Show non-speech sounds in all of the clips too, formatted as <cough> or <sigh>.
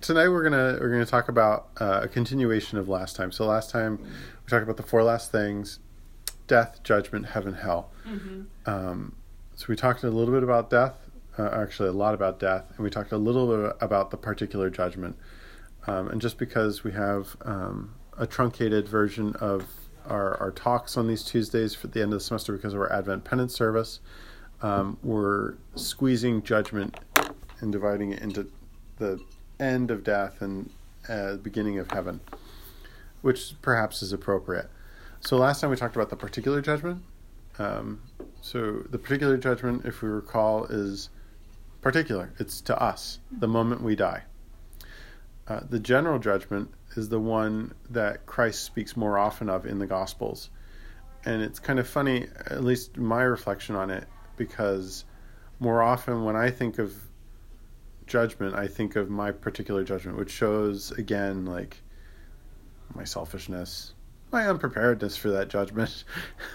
tonight we're gonna we're gonna talk about uh, a continuation of last time. So last time we talked about the four last things: death, judgment, heaven, hell. Mm-hmm. Um, so we talked a little bit about death, uh, actually a lot about death, and we talked a little bit about the particular judgment. Um, and just because we have um, a truncated version of our, our talks on these Tuesdays for the end of the semester because of our Advent penance service, um, we're squeezing judgment and dividing it into the end of death and uh, beginning of heaven, which perhaps is appropriate. So last time we talked about the particular judgment. Um, so the particular judgment, if we recall, is particular. It's to us, the moment we die. Uh, the general judgment is the one that Christ speaks more often of in the Gospels. And it's kind of funny, at least my reflection on it, because more often when I think of judgment, I think of my particular judgment, which shows again like my selfishness, my unpreparedness for that judgment,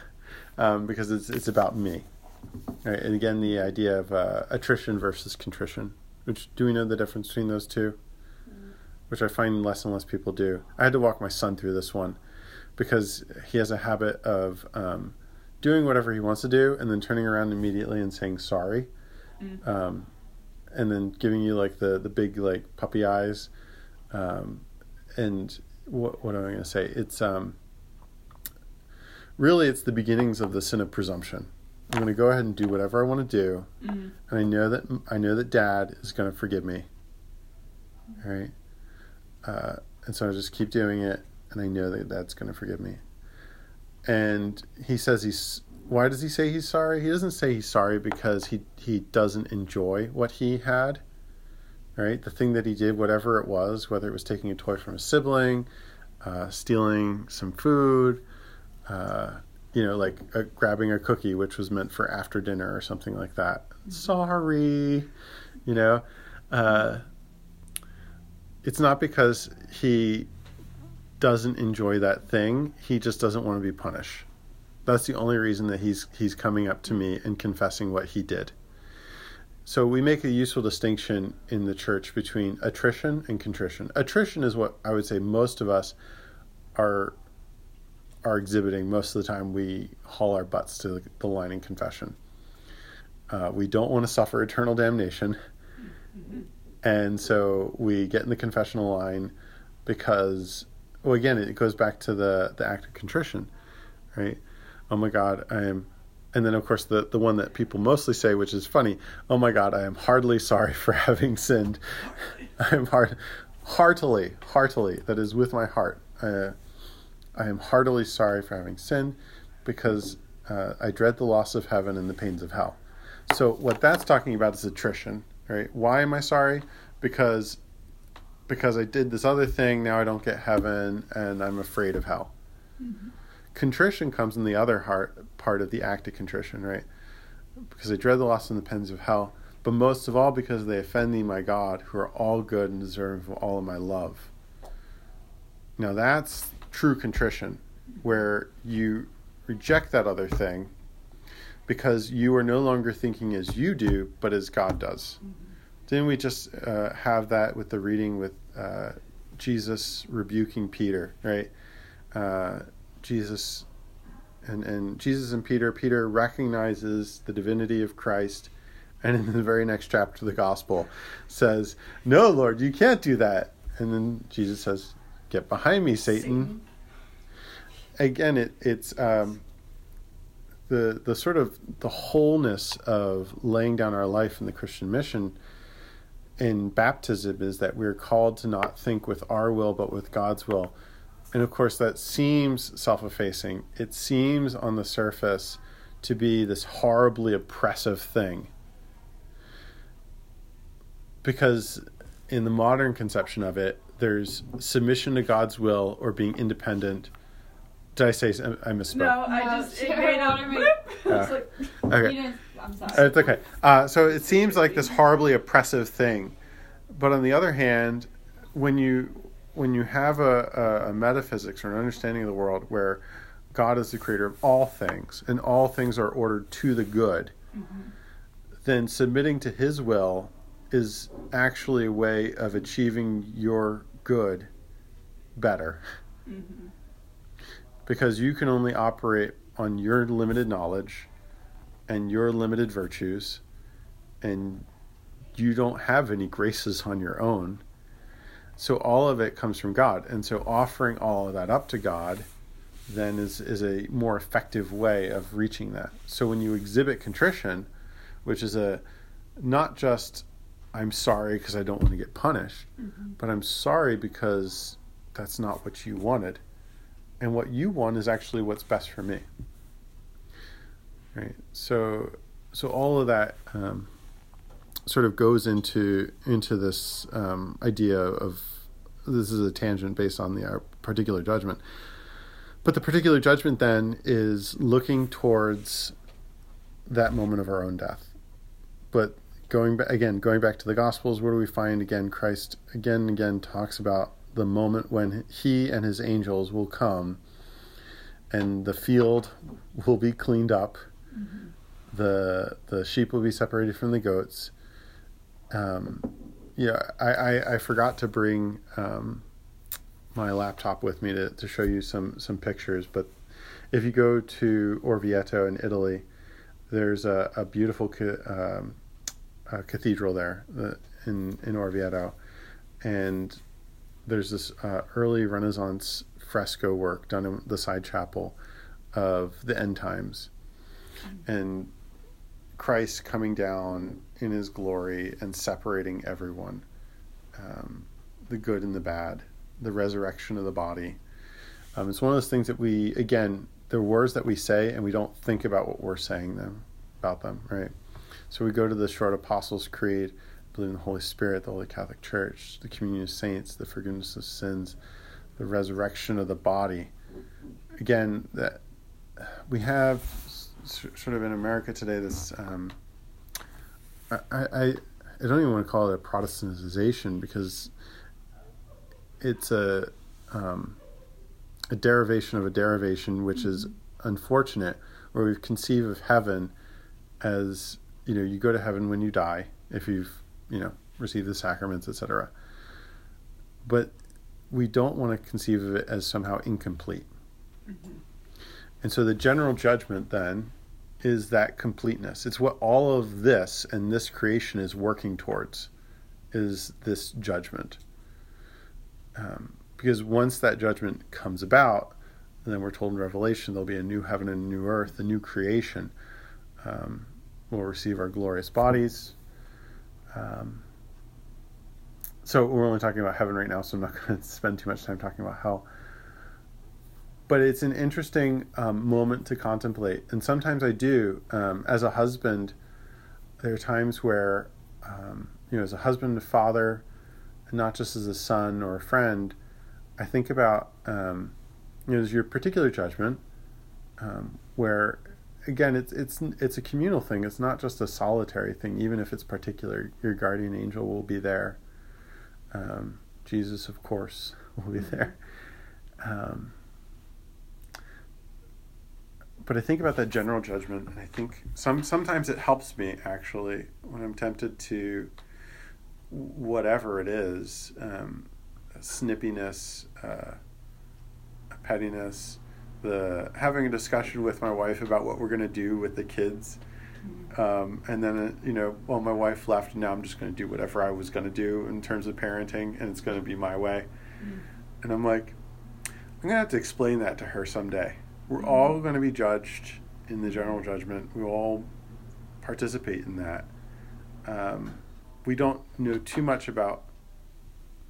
<laughs> um, because it's it's about me. Right? And again, the idea of uh, attrition versus contrition. Which do we know the difference between those two? Which I find less and less people do. I had to walk my son through this one because he has a habit of um, doing whatever he wants to do and then turning around immediately and saying sorry. Mm. Um, and then giving you like the the big like puppy eyes. Um, and what what am I going to say? It's um really it's the beginnings of the sin of presumption. I'm going to go ahead and do whatever I want to do. Mm. and I know that I know that dad is going to forgive me. All right? Uh, and so I just keep doing it and I know that dad's going to forgive me. And he says he's why does he say he's sorry? He doesn't say he's sorry because he he doesn't enjoy what he had. Right? The thing that he did, whatever it was, whether it was taking a toy from a sibling, uh, stealing some food, uh, you know, like uh, grabbing a cookie which was meant for after dinner or something like that. Sorry, you know. Uh, it's not because he doesn't enjoy that thing. He just doesn't want to be punished. That's the only reason that he's he's coming up to me and confessing what he did. So we make a useful distinction in the church between attrition and contrition. Attrition is what I would say most of us are are exhibiting most of the time we haul our butts to the line in confession. Uh, we don't want to suffer eternal damnation, and so we get in the confessional line because, well, again, it goes back to the the act of contrition, right? Oh my god i am and then of course the the one that people mostly say which is funny oh my god i am hardly sorry <laughs> for having sinned. I am heart heartily heartily that is with my heart uh, i am heartily sorry for having sinned because uh, i dread the loss of heaven and the pains of hell. So what that's talking about is attrition right? Why am i sorry? Because because i did this other thing now i don't get heaven and i'm afraid of hell. Mm-hmm. Contrition comes in the other heart part of the act of contrition, right? Because they dread the loss and the pains of hell, but most of all because they offend thee, my God, who are all good and deserve of all of my love. Now that's true contrition, where you reject that other thing because you are no longer thinking as you do, but as God does. Didn't we just uh, have that with the reading with uh, Jesus rebuking Peter, right? Uh, Jesus and, and Jesus and Peter, Peter recognizes the divinity of Christ, and in the very next chapter of the gospel says, No, Lord, you can't do that. And then Jesus says, Get behind me, Satan. Again, it, it's um, the the sort of the wholeness of laying down our life in the Christian mission in baptism is that we're called to not think with our will but with God's will. And of course, that seems self effacing. It seems on the surface to be this horribly oppressive thing. Because in the modern conception of it, there's submission to God's will or being independent. Did I say I misspoke? No, I No, just it Sarah made a wanted me- Uh, It's Okay. You didn't, I'm sorry. It's okay. Uh, so it seems like this horribly oppressive thing, but on the other hand, when you when you have a, a, a metaphysics or an understanding of the world where God is the creator of all things and all things are ordered to the good, then submitting to His will is actually a way of achieving your good better. Mm-hmm. Because you can only operate on your limited knowledge and your limited virtues, and you don't have any graces on your own. So all of it comes from God. And so offering all of that up to God then is, is a more effective way of reaching that. So when you exhibit contrition, which is a not just I'm sorry because I don't want to get punished, mm-hmm. but I'm sorry because that's not what you wanted. And what you want is actually what's best for me. Right. So so all of that um, sort of goes into into this um, idea of this is a tangent based on the uh, particular judgment. But the particular judgment then is looking towards that moment of our own death. But going back again, going back to the Gospels, where do we find again Christ again and again talks about the moment when he and his angels will come and the field will be cleaned up, mm-hmm. the the sheep will be separated from the goats. Um, yeah, I, I, I, forgot to bring um, my laptop with me to, to show you some, some pictures, but if you go to Orvieto in Italy, there's a, a beautiful ca- um, a cathedral there uh, in, in Orvieto, and there's this uh, early Renaissance fresco work done in the side chapel of the end times, and Christ coming down in His glory and separating everyone, um, the good and the bad, the resurrection of the body. Um, it's one of those things that we, again, they're words that we say and we don't think about what we're saying them about them, right? So we go to the short Apostles' Creed believe in the Holy Spirit, the Holy Catholic Church, the communion of saints, the forgiveness of sins, the resurrection of the body. Again, that we have sort of in America today this. Um, I, I I don't even want to call it a Protestantization because it's a um, a derivation of a derivation, which is unfortunate, where we conceive of heaven as you know you go to heaven when you die if you've you know, received the sacraments, etc. But we don't want to conceive of it as somehow incomplete. Mm-hmm. And so the general judgment then is that completeness. It's what all of this and this creation is working towards, is this judgment. Um, because once that judgment comes about, and then we're told in Revelation there'll be a new heaven and a new earth, a new creation. Um, we'll receive our glorious bodies, um, so we're only talking about heaven right now, so I'm not <laughs> going to spend too much time talking about hell. But it's an interesting um, moment to contemplate, and sometimes I do. Um, as a husband, there are times where, um, you know, as a husband and father, not just as a son or a friend, I think about, um, you know, there's your particular judgment, um, where again, it's it's it's a communal thing. It's not just a solitary thing. Even if it's particular, your guardian angel will be there. Um, Jesus, of course, <laughs> will be there. Um, but I think about that general judgment, and I think some sometimes it helps me actually when I'm tempted to whatever it is, um, snippiness, uh, pettiness the having a discussion with my wife about what we're going to do with the kids. Um, and then, uh, you know, well, my wife left, and now I'm just going to do whatever I was going to do in terms of parenting, and it's going to be my way. Mm-hmm. And I'm like, I'm going to have to explain that to her someday. We're all going to be judged in the general judgment. We all participate in that. Um, we don't know too much about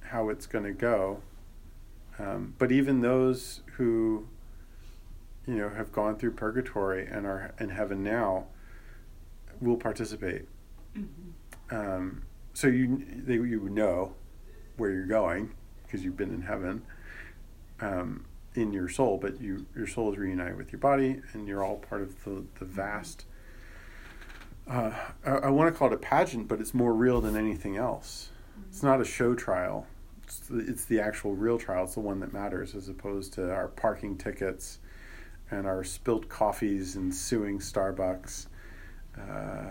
how it's going to go. Um, but even those who you know have gone through purgatory and are in heaven now will participate. Mm-hmm. Um, so you they, you know where you're going because you've been in heaven um, in your soul, but you your soul is reunited with your body, and you're all part of the the vast. Uh, I, I want to call it a pageant, but it's more real than anything else. Mm-hmm. It's not a show trial. It's the, it's the actual real trial. It's the one that matters, as opposed to our parking tickets and our spilt coffees and suing Starbucks, uh,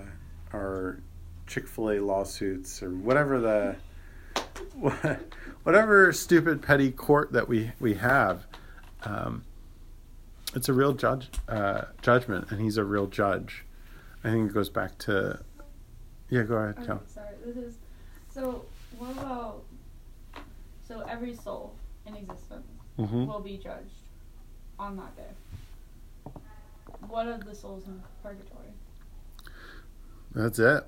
our Chick Fil A lawsuits or whatever the <laughs> whatever stupid petty court that we we have. Um, it's a real judge uh, judgment, and he's a real judge. I think it goes back to yeah. Go ahead, Okay, sorry. This is so. What about so every soul in existence Mm-hmm. will be judged on that day. What are the souls in purgatory? That's it.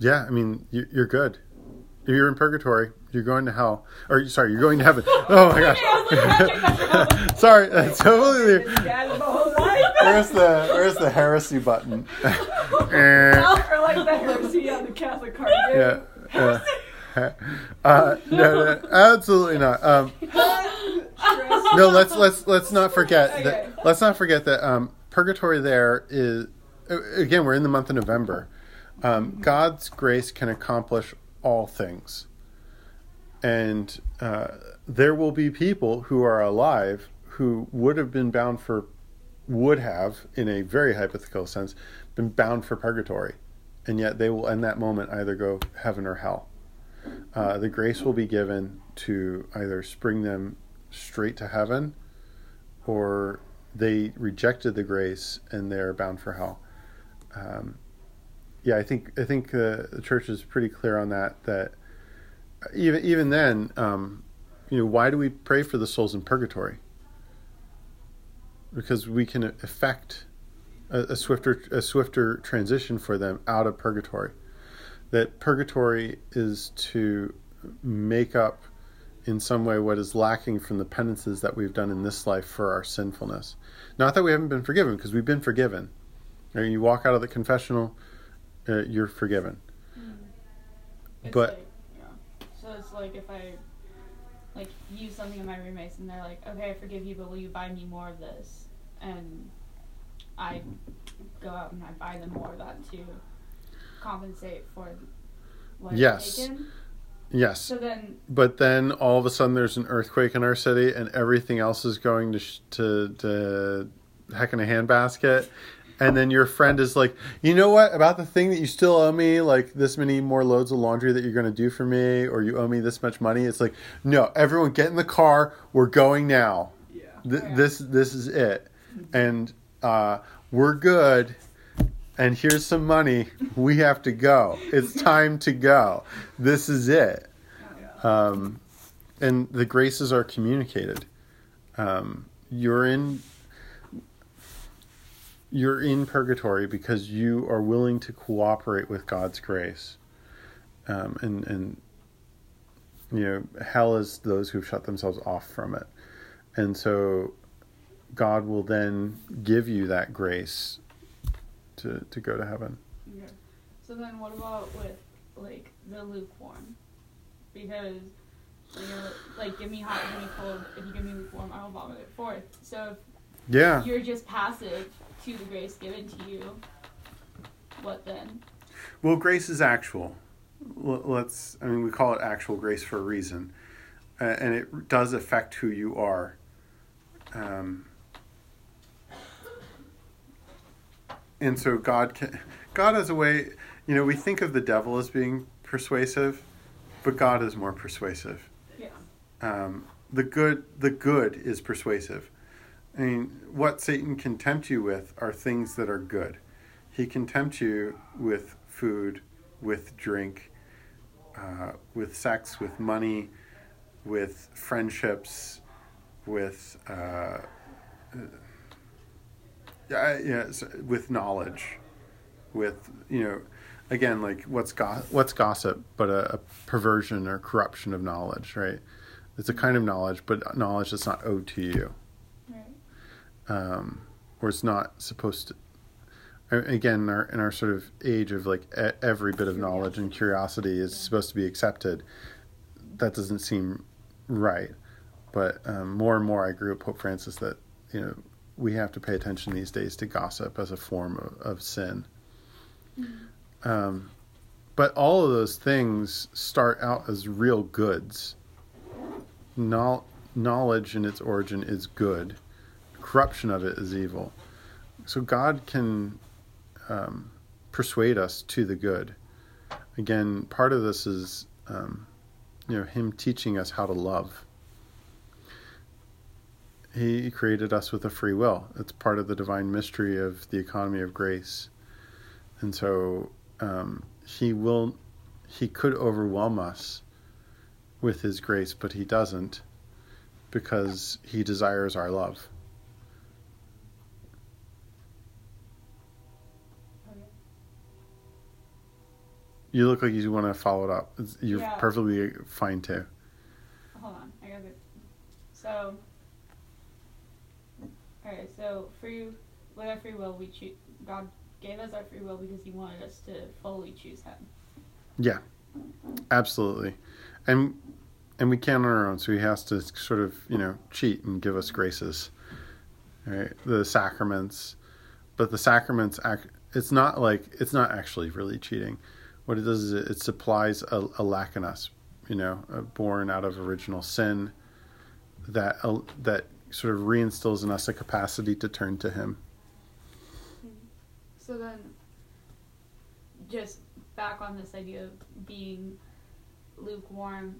Yeah, I mean, you, you're good. If you're in purgatory, you're going to hell. Or, sorry, you're going to heaven. Oh my gosh. <laughs> sorry, <laughs> that's totally. Where's the Where's the heresy button? <laughs> Eh, or like the heresy on the Catholic card. yeah. yeah. Uh, no, no, absolutely not. Um, no, let's let's let's not forget Okay. that. Let's not forget that um, purgatory. There is again. We're in the month of November. Um, God's grace can accomplish all things, and uh, there will be people who are alive who would have been bound for, would have, in a very hypothetical sense, been bound for purgatory, and yet they will, in that moment, either go heaven or hell. Uh, the grace will be given to either spring them straight to heaven or they rejected the grace and they're bound for hell. Um, yeah, I think I think uh, the church is pretty clear on that. That even even then, um, you know, why do we pray for the souls in purgatory? Because we can affect a, a swifter a swifter transition for them out of purgatory. That purgatory is to make up in some way what is lacking from the penances that we've done in this life for our sinfulness. Not that we haven't been forgiven, because we've been forgiven. Or you walk out of the confessional, uh, you're forgiven. It's But- like, yeah. So it's like if I like use something in my roommates and they're like, okay, I forgive you, but will you buy me more of this? And I go out and I buy them more of that to compensate for what I've Yes. taken. Yes. So then, But then all of a sudden there's an earthquake in our city and everything else is going to sh- to, to heck in a handbasket. And then your friend is like, you know what about the thing that you still owe me, like this many more loads of laundry that you're going to do for me, or you owe me this much money. It's like, no, everyone get in the car. We're going now. Yeah. Th- Yeah. This this is it, and uh, we're good. And here's some money. We have to go. It's time to go. This is it um, and the graces are communicated. Um, you're in you're in purgatory because you are willing to cooperate with God's grace, um, and and you know hell is those who've shut themselves off from it, and so God will then give you that grace to to go to heaven. okay. so then what about with like the lukewarm? Because like give me hot, give me cold. If you give me lukewarm, I will vomit it forth. So if Yeah. you're just passive to the grace given to you, what then? Well, grace is actual. Let's, I mean, we call it actual grace for a reason. Uh, and it does affect who you are. Um, and so God can, God has a way, you know, we think of the devil as being persuasive, but God is more persuasive. Yeah. Um, the good, the good is persuasive. I mean, what Satan can tempt you with are things that are good. He can tempt you with food, with drink, uh, with sex, with money, with friendships, with uh, yeah, yeah, s- with knowledge, with you know, again, like what's go- what's gossip, but a, a perversion or corruption of knowledge, right? It's a kind of knowledge, but knowledge that's not owed to you. Um, or it's not supposed to. Again, in our, in our sort of age of like every bit of knowledge and curiosity is supposed to be accepted, that doesn't seem right. But um, more and more, I agree with Pope Francis that you know we have to pay attention these days to gossip as a form of, of sin. Um, but all of those things start out as real goods. Knowl- knowledge in its origin is good corruption of it is evil. So God can um, persuade us to the good. Again, part of this is, um, you know, Him teaching us how to love. He created us with a free will. It's part of the divine mystery of the economy of grace, and so um, He will, He could overwhelm us with His grace, but He doesn't, because He desires our love. You look like you want to follow it up. It's, you're Yeah. perfectly fine too. Hold on, I got it. So, alright, so free with our free will, we choose. God gave us our free will because He wanted us to fully choose Him. Yeah, absolutely, and and we can't on our own. So he has to sort of you know cheat and give us graces, right? The sacraments, but the sacraments act. It's not like it's not actually really cheating. What it does is it, it supplies a, a lack in us, you know, uh, born out of original sin. That uh, that sort of reinstills in us a capacity to turn to Him. So then, just back on this idea of being lukewarm,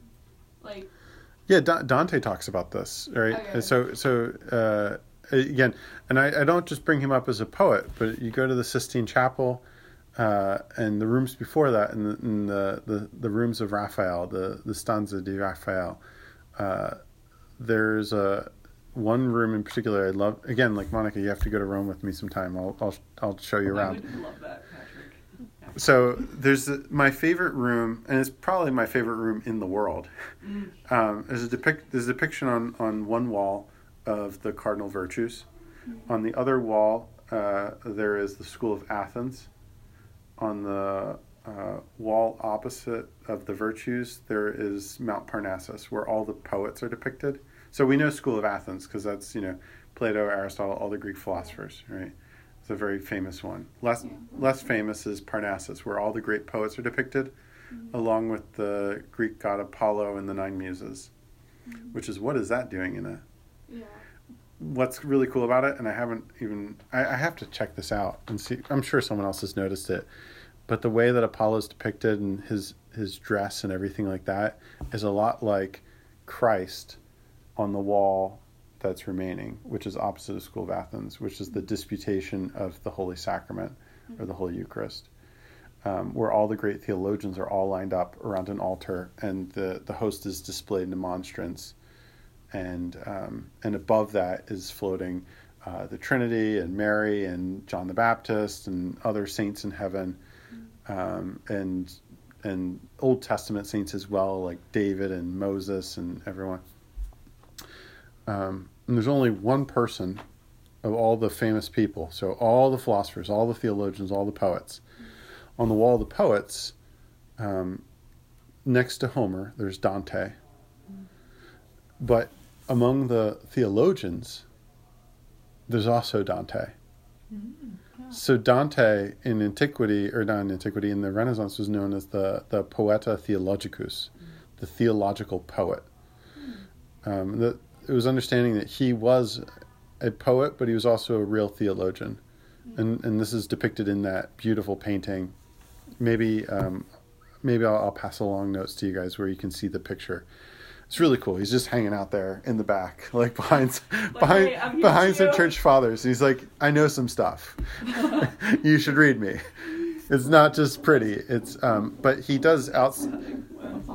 like Yeah, Da- Dante talks about this, right? Okay. So, so uh, again, and I, I don't just bring him up as a poet, but you go to the Sistine Chapel uh, and the rooms before that, and the, in the, the the rooms of Raphael, the the stanza di Raphael. Uh, there's a one room in particular I love. Again, like Monica, you have to go to Rome with me sometime. I'll I'll I'll show you I around. would love that, Patrick. So there's the, my favorite room, and it's probably my favorite room in the world. Mm. Um, there's a depict there's a depiction on on one wall of the cardinal virtues. On the other wall, uh, there is the School of Athens. On the uh, wall opposite of the virtues, there is Mount Parnassus, where all the poets are depicted. So we know School of Athens because that's you know Plato, Aristotle, all the Greek philosophers, right? It's a very famous one. Less Yeah. less famous is Parnassus, where all the great poets are depicted, along with the Greek god Apollo and the nine muses. Which is what is that doing in a? yeah, What's really cool about it, and I haven't even I, I have to check this out and see. I'm sure someone else has noticed it, but the way that Apollo's depicted and his his dress and everything like that is a lot like Christ on the wall that's remaining, which is opposite of School of Athens, which is the disputation of the Holy Sacrament or the Holy Eucharist, um, where all the great theologians are all lined up around an altar, and the, the host is displayed in a monstrance, and um, and above that is floating uh, the Trinity and Mary and John the Baptist and other saints in heaven, um, and and Old Testament saints as well, like David and Moses and everyone. Um, and there's only one person of all the famous people, so all the philosophers, all the theologians, all the poets. On the wall of the poets, um, next to Homer, there's Dante. But among the theologians, there's also Dante. So Dante in antiquity, or not in antiquity, in the Renaissance was known as the, the poeta theologicus, the theological poet. Um, the, it was understanding that he was a poet, but he was also a real theologian, and and this is depicted in that beautiful painting. Maybe um, maybe I'll, I'll pass along notes to you guys where you can see the picture. It's really cool. He's just hanging out there in the back, <laughs> like behind behind "Hey, behind some too." church fathers. He's like, I know some stuff. <laughs> you should read me. It's not just pretty. It's um, but he does out.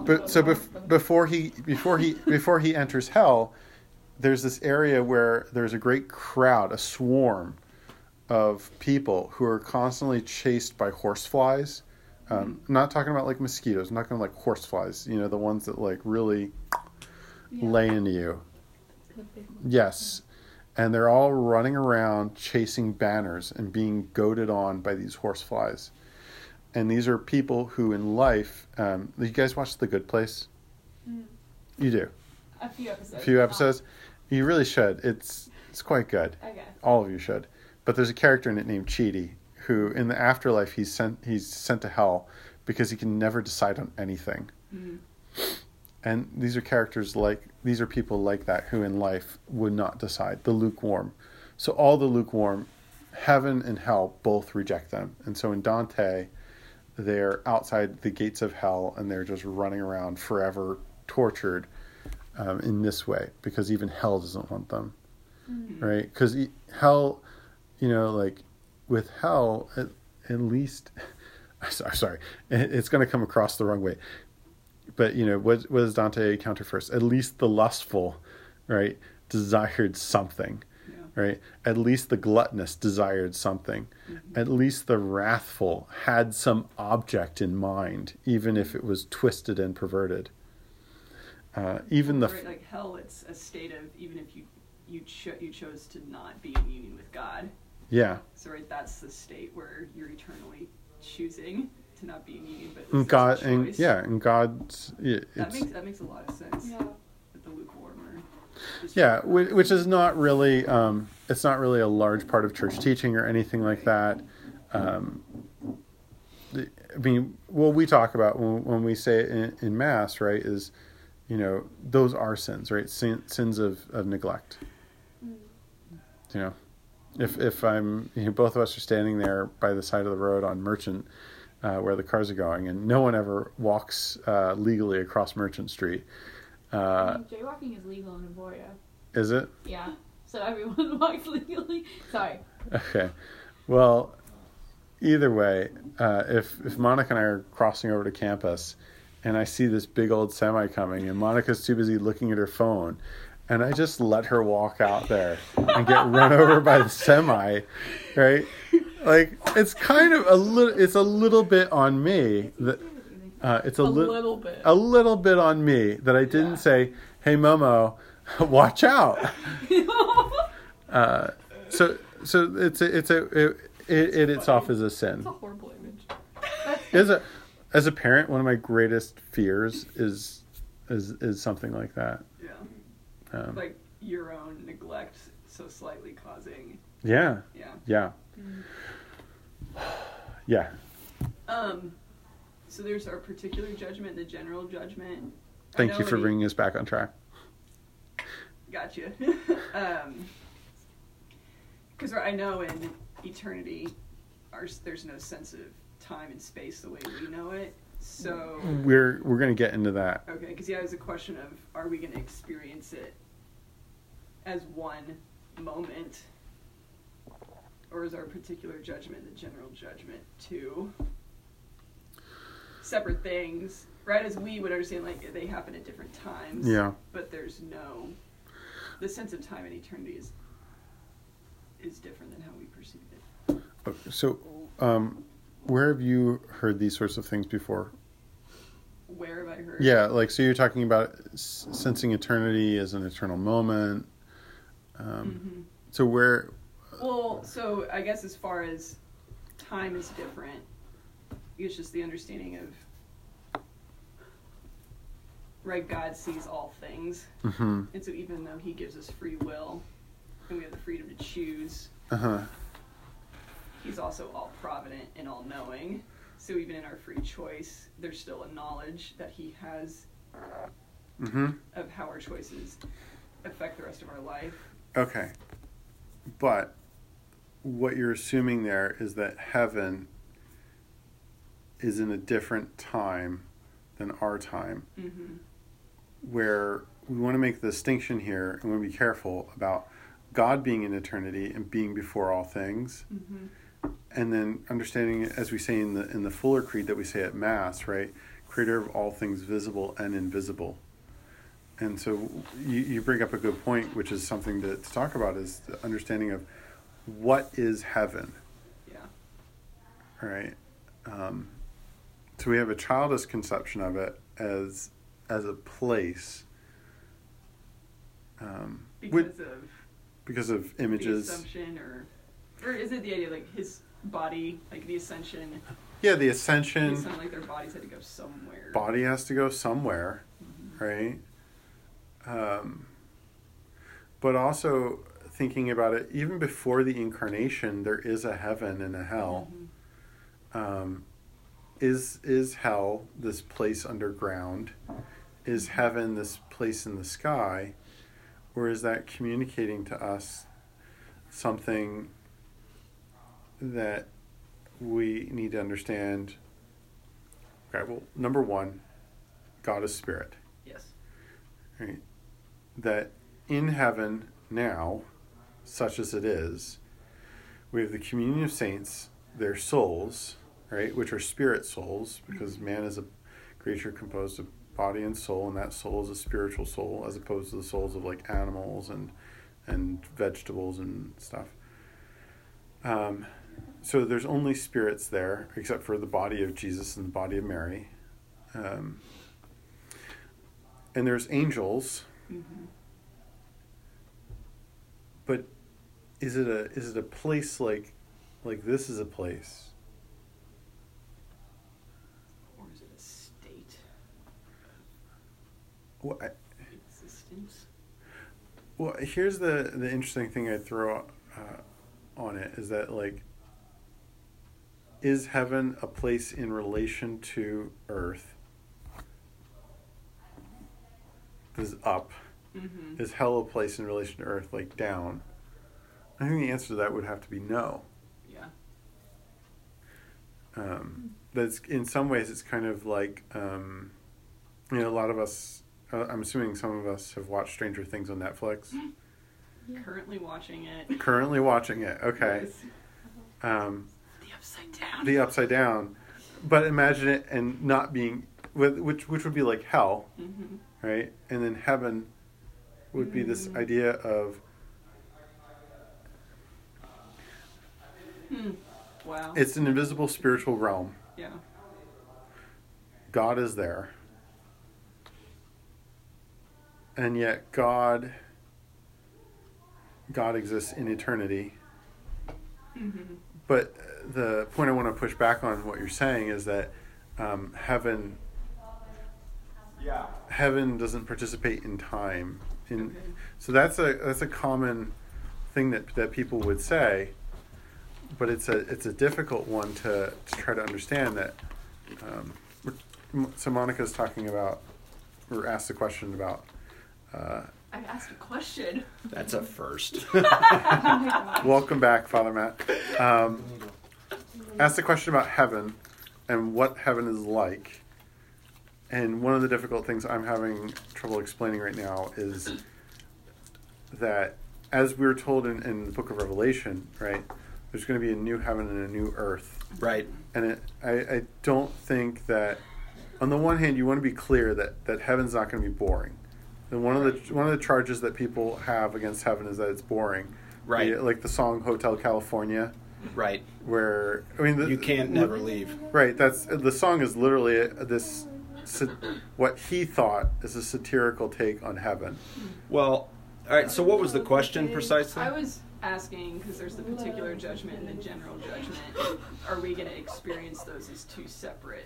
But so bef- before he before he before he enters hell, there's this area where there's a great crowd, a swarm of people who are constantly chased by horseflies. Um, I'm not talking about like mosquitoes. I'm not going to like horseflies. You know, the ones that like really yeah. lay into you. Yes. And they're all running around chasing banners and being goaded on by these horseflies. And these are people who in life, um, you guys watch The Good Place? Mm. You do. a few episodes. A few episodes. You really should. It's it's quite good. Okay. All of you should. But there's a character in it named Chidi who in the afterlife he's sent he's sent to hell because he can never decide on anything. Mm. And these are characters like these are people like that who in life would not decide. The lukewarm. So all the lukewarm heaven and hell both reject them. And so in Dante, they're outside the gates of hell and they're just running around forever tortured um, in this way because even hell doesn't want them. Mm-hmm. Right? Because hell, you know, like with hell, at, at least, <laughs> sorry, sorry, it's going to come across the wrong way. But, you know, what, what does Dante counter first? At least the lustful, right, desired something Yeah. right? At least the gluttonous desired something. At least the wrathful had some object in mind, even if it was twisted and perverted. Uh, even the right, like hell, it's a state of even if you you cho- you chose to not be in union with God. Yeah, So right, that's the state where you're eternally choosing to not be in union, but and it's God a and yeah, and God's yeah, that makes that makes a lot of sense. Yeah. With the lukewarmer. yeah, which, which is not really um, it's not really a large part of church teaching or anything like that. Um, I mean, what we talk about when, when we say it in, in mass, right, is you know those are sins, right? Sin, sins of, of neglect. Mm. You know, if if I'm you know both of us are standing there by the side of the road on Merchant, uh, where the cars are going, and no one ever walks uh, legally across Merchant Street. I Uh, mean, jaywalking is legal in Emporia. is it? Yeah. So everyone <laughs> walks legally. Sorry. Okay. Well, either way, uh, if if Monica and I are crossing over to campus, and I see this big old semi coming, and Monica's too busy looking at her phone, and I just let her walk out there and get run <laughs> over by the semi, right? Like it's kind of a little. It's a little bit on me that uh, it's a, a li- little bit. a little bit on me that I didn't Yeah. say, "Hey, Momo, <laughs> watch out." <laughs> Uh, so so it's a, it's a it, it, it it's off as a sin. It's a horrible image. As a as a parent, one of my greatest fears is is is something like that. Um, Like your own neglect, so slightly causing. yeah, Yeah. yeah, yeah. Um. So there's our particular judgment, the general judgment. Thank you for in bringing us back on track. Gotcha. <laughs> um, because I know in eternity, our, there's no sense of time and space the way we know it. So, We're we're gonna get into that. okay, because yeah, it was a question of are we going to experience it as one moment, or is our particular judgment the general judgment two separate things? Right, as we would understand, like they happen at different times Yeah. but there's no the sense of time and eternity is is different than how we perceive it So, um, where have you heard these sorts of things before? where have i heard Yeah, like so you're talking about s- sensing eternity as an eternal moment. Um, Mhm. So where? well so i guess as far as time is different it's just the understanding of right god sees all things hmm and so even though he gives us free will and we have the freedom to choose Uh huh. he's also all provident and all knowing. So even in our free choice, there's still a knowledge that he has hmm of how our choices affect the rest of our life. Okay. But what you're assuming there is that heaven is in a different time than our time, Mm-hmm. where we want to make the distinction here and we want to be careful about God being in eternity and being before all things, Mm-hmm. and then understanding, as we say in the in the Fuller Creed that we say at Mass, right? Creator of all things visible and invisible. And so you, you bring up a good point, which is something to, to talk about, is the understanding of what is heaven, Yeah. right? Um, so we have a childish conception of it as as a place, um, Because with, of because of the images. assumption, or or is it the idea like his body, like the ascension? Yeah, the It ascension. sounded like their bodies had to go somewhere. body has to go somewhere, Mhm. right? Um, but also thinking about it, even before the incarnation, there is a heaven and a hell. Mhm. Um, is is hell this place underground? Is heaven this place in the sky, or is that communicating to us something that we need to understand. Okay, well, number one, God is spirit. Yes. Right? That in heaven now, such as it is, we have the communion of saints, their souls, right, which are spirit souls, because man is a creature composed of body and soul, and that soul is a spiritual soul, as opposed to the souls of like animals and and vegetables and stuff. Um, so there's only spirits there, except for the body of Jesus and the body of Mary. Um, and there's angels, Mm-hmm. but is it a is it a place like like this is a place? Or is it a state Well, I, existence? well here's the the interesting thing I throw uh, on it is that like is heaven a place in relation to earth? Is up. Mm-hmm. Is hell a place in relation to earth, like down? I think the answer to that would have to be no. Yeah. um, that's in some ways it's kind of like um, you know a lot of us uh, i'm assuming some of us have watched stranger things on netflix <gasps> Currently watching it. currently watching it okay Yes. um, The upside down. the upside down but imagine it and not being with which which would be like hell Mm-hmm. right and then heaven would be this idea of Hmm. Wow. it's an invisible spiritual realm yeah. God is there. And yet God God exists in eternity. Mm-hmm. But the point I want to push back on what you're saying is that um, heaven Yeah. heaven doesn't participate in time. In, Okay. So that's a that's a common thing that that people would say, but it's a it's a difficult one to, to try to understand that. Um, we're- so Monica's talking about, or asked a question about. Uh, I asked a question. That's a first. <laughs> welcome back, Father Matt. Um, <laughs> asked a question about heaven and what heaven is like. And one of the difficult things I'm having trouble explaining right now is that, as we were told in, in the book of Revelation, right, there's going to be a new heaven and a new earth. right. And it, I, I don't think that, on the one hand, you want to be clear that, that heaven's not going to be boring. And one of the one of the charges that people have against heaven is that it's boring. Right. The- like the song Hotel California, Right. where I mean, the, You can't never leave. Right. That's the song is literally this what he thought is a satirical take on heaven. Well, all right. So, what was the question precisely? I was asking because there's the particular judgment and the general judgment. Are we going to experience those as two separate?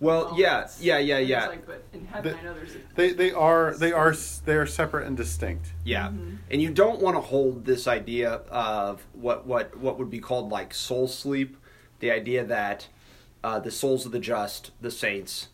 Well, yeah, moments? yeah, yeah, And yeah, Like, but in heaven, The- I know there's. A, They they are they are they are separate and distinct. yeah. Mhm. And you don't want to hold this idea of what what what would be called like soul sleep, the idea that uh, the souls of the just, the saints,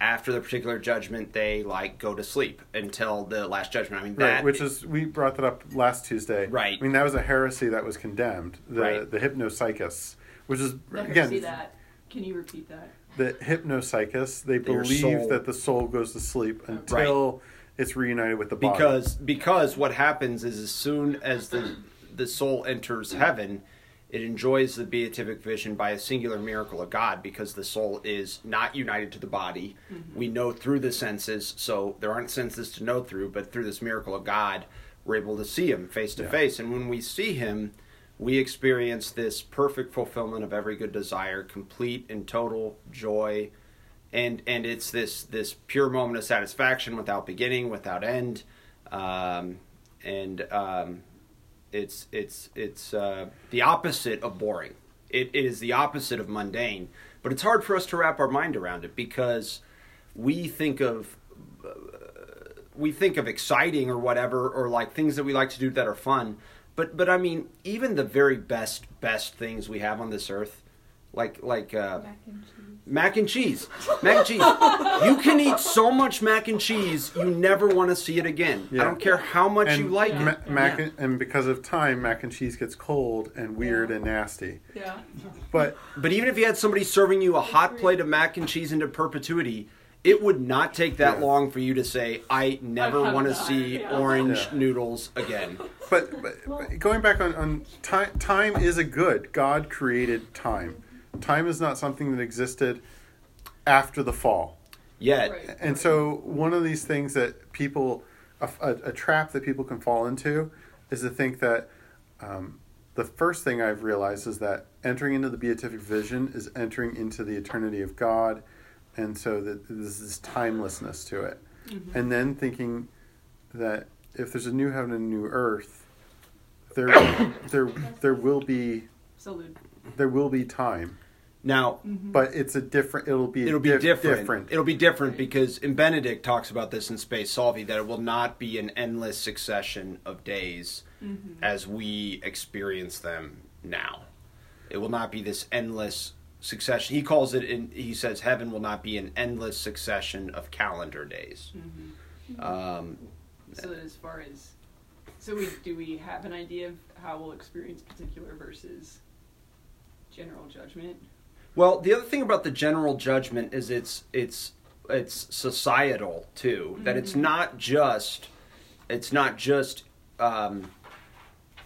after the particular judgment, they like go to sleep until the last judgment. I mean, that Right, which is we brought that up last Tuesday. Right. I mean that was a heresy that was condemned. The Right. the hypnocychus, which is Never again see that. Can you repeat that? the hypnocychus. They That believe soul- that the soul goes to sleep until it's reunited with the body. because because what happens is as soon as the the soul enters heaven it enjoys the beatific vision by a singular miracle of god because the soul is not united to the body. We know through the senses so there aren't senses to know through but through this miracle of god we're able to see him face to Yeah. face. And when we see him we experience this perfect fulfillment of every good desire complete and total joy. And and it's this this pure moment of satisfaction without beginning, without end, um, and um, it's it's it's uh, the opposite of boring. It, it is the opposite of mundane, but it's hard for us to wrap our mind around it because we think of uh, we think of exciting or whatever or like things that we like to do that are fun. But but I mean, even the very best best things we have on this earth, like like uh, Mac and cheese. mac and cheese. Mac and cheese. You can eat so much mac and cheese, you never want to see it again. Yeah. I don't care how much and you like ma- it. mac Yeah. and, and because of time, mac and cheese gets cold and weird and nasty. Yeah. But But even if you had somebody serving you a hot plate of mac and cheese into perpetuity, it would not take that Yeah. long for you to say, I never want to see Yeah. orange Yeah. noodles again. but, but, but going back on, on time, time is a good. God created time. Time is not something that existed after the fall. Yet, Right. And so, one of these things that people, a, a, a trap that people can fall into, is to think that um, the first thing I've realized is that entering into the beatific vision is entering into the eternity of God, and so that there's this timelessness to it. And then thinking that if there's a new heaven and a new earth, there, <coughs> there, there will be Salute. there will be time, now mm-hmm. but it's a different. It'll be it'll be diff- different. different. It'll be different because, and Benedict talks about this in Spe Salvi, that it will not be an endless succession of days mm-hmm. as we experience them now. It will not be this endless succession. He calls it, in, he says, heaven will not be an endless succession of calendar days. Mm-hmm. Um, So that as far as, so we do we have an idea of how we'll experience particular versus general judgment? Well, the other thing about the general judgment is it's it's it's societal too. That it's mm-hmm. not just it's not just um,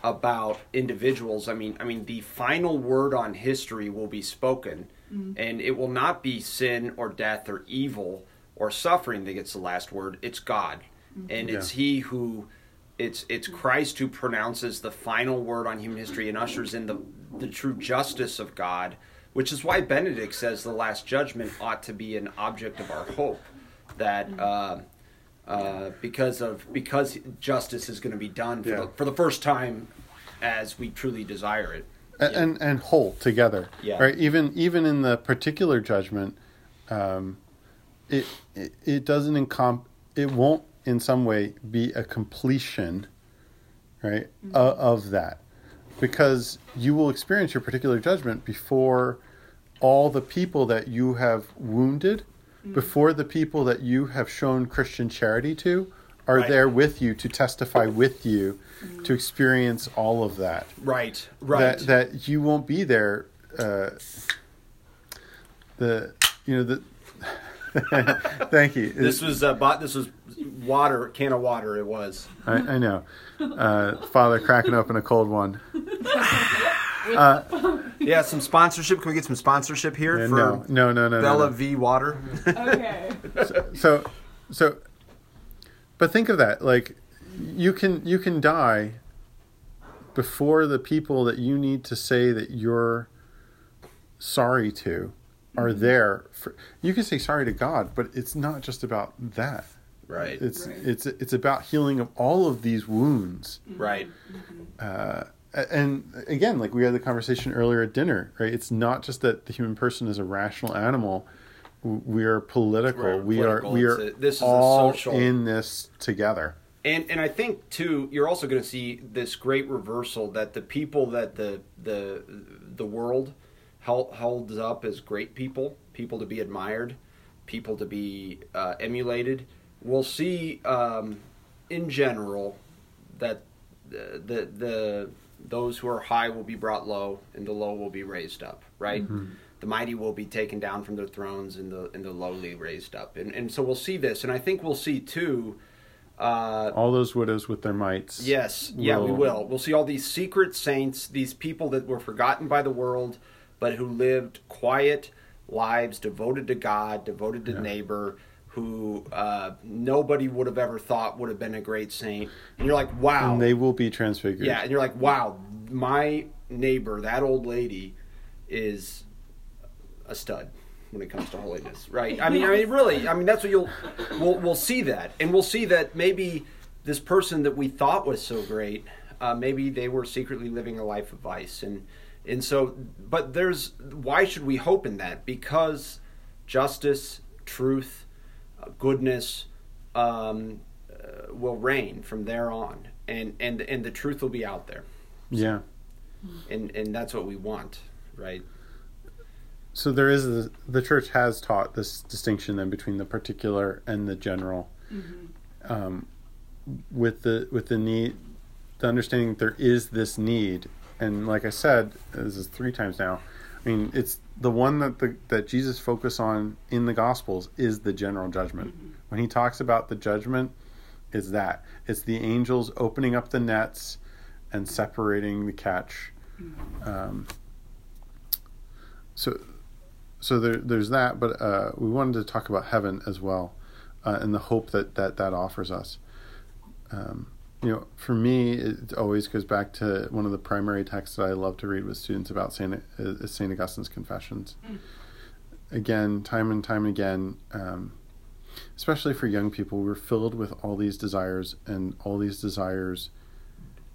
about individuals. I mean, I mean, the final word on history will be spoken, mm-hmm. and it will not be sin or death or evil or suffering that gets the last word. It's God, mm-hmm. and it's Yeah. He who. It's it's Christ who pronounces the final word on human history and ushers in the the true justice of God, which is why Benedict says the last judgment ought to be an object of our hope, that uh, uh, because of because justice is going to be done for, Yeah. the, for the first time as we truly desire it. and, and and whole together. Yeah. Right. Even even in the particular judgment, um, it, it it doesn't encom it won't in some way be a completion, right, o- of that, because you will experience your particular judgment before all the people that you have wounded, before the people that you have shown Christian charity to. Are Right. there with you to testify with you to experience all of that? Right, right. that that you won't be there. Uh, the you know the. <laughs> thank you. this was uh, bought. This was water, can of water. It was. I, I know. Uh, Father cracking open a cold one. Uh, yeah, some sponsorship. Can we get some sponsorship here Yeah, for no, no, no, no, no, Bella no. V Water? Okay. So, so, but think of that. Like, you can you can die before the people that you need to say that you're sorry to are mm-hmm. there. For, you can say sorry to God, but it's not just about that. Right, It's Right. it's it's about healing of all of these wounds. right. Uh, and again, like we had the conversation earlier at dinner, right? It's not just that the human person is a rational animal. We are political. We're we political. are we are a- this is a all social- in this together. And and I think too, you're also going to see this great reversal that the people that the the the world held, holds up as great people, people to be admired, people to be uh, emulated. We'll see um, in general that the, the the those who are high will be brought low, and the low will be raised up. Right. The mighty will be taken down from their thrones, and the and the lowly raised up. And and so we'll see this, and I think we'll see too. Uh, All those widows with their mites. Yes, yeah, we will- will. We'll see all these secret saints, these people that were forgotten by the world, but who lived quiet lives devoted to God, devoted to Yeah. neighbor, who uh, nobody would have ever thought would have been a great saint. And you're like, wow. And they will be transfigured. yeah, and you're like, wow, my neighbor, that old lady, is a stud when it comes to holiness, right? I mean, I mean, really, I mean, that's what you'll we'll we'll see that, and we'll see that maybe this person that we thought was so great, uh, maybe they were secretly living a life of vice, and and so, but there's why should we hope in that? Because justice, truth, goodness um, uh, will reign from there on, and and and the truth will be out there, Yeah. and and that's what we want, right? so there is the, the church has taught this distinction then between the particular and the general Mm-hmm. um, with the with the need the understanding that there is this need and like i said this is three times now i mean it's the one that the that jesus focused on in the gospels is the general judgment. When he talks about the judgment is that. It's the angels opening up the nets and separating the catch. Um, so so there, there's that but uh, we wanted to talk about heaven as well uh, and the hope that that, that offers us. Um, you know for me it always goes back to one of the primary texts that i love to read with students about saint, is saint augustine's confessions. Mm. again time and time again um, especially for young people we're filled with all these desires and all these desires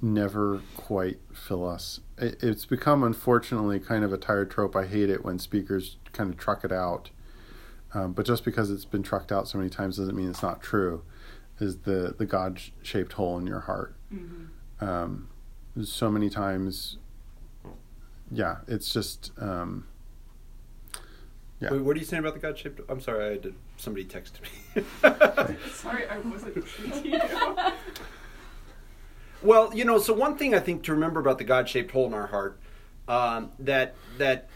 never quite fill us. It, it's become unfortunately kind of a tired trope. I hate it when speakers kind of truck it out. Um, but just because it's been trucked out so many times doesn't mean it's not true is the the god shaped hole in your heart Mm-hmm. um, so many times yeah it's just um, Yeah. Wait, what are you saying about the God shaped? I'm sorry, I did. Somebody texted me. <laughs> Sorry, I wasn't listening to you. Well, you know, so one thing I think to remember about the God-shaped hole in our heart, um, that that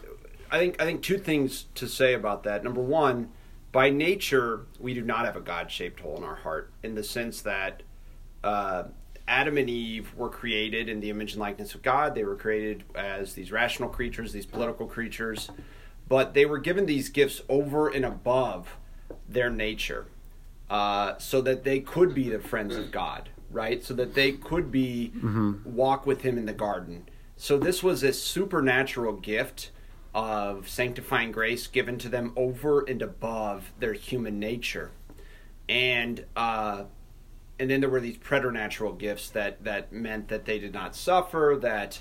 I think I think two things to say about that. Number one, by nature, we do not have a God-shaped hole in our heart, in the sense that uh, Adam and Eve were created in the image and likeness of God. They were created as these rational creatures, these political creatures, but they were given these gifts over and above their nature, uh, so that they could be the friends of God, right? So that they could be walk with Him in the garden. So this was a supernatural gift of sanctifying grace given to them over and above their human nature, and uh, and then there were these preternatural gifts that that meant that they did not suffer, that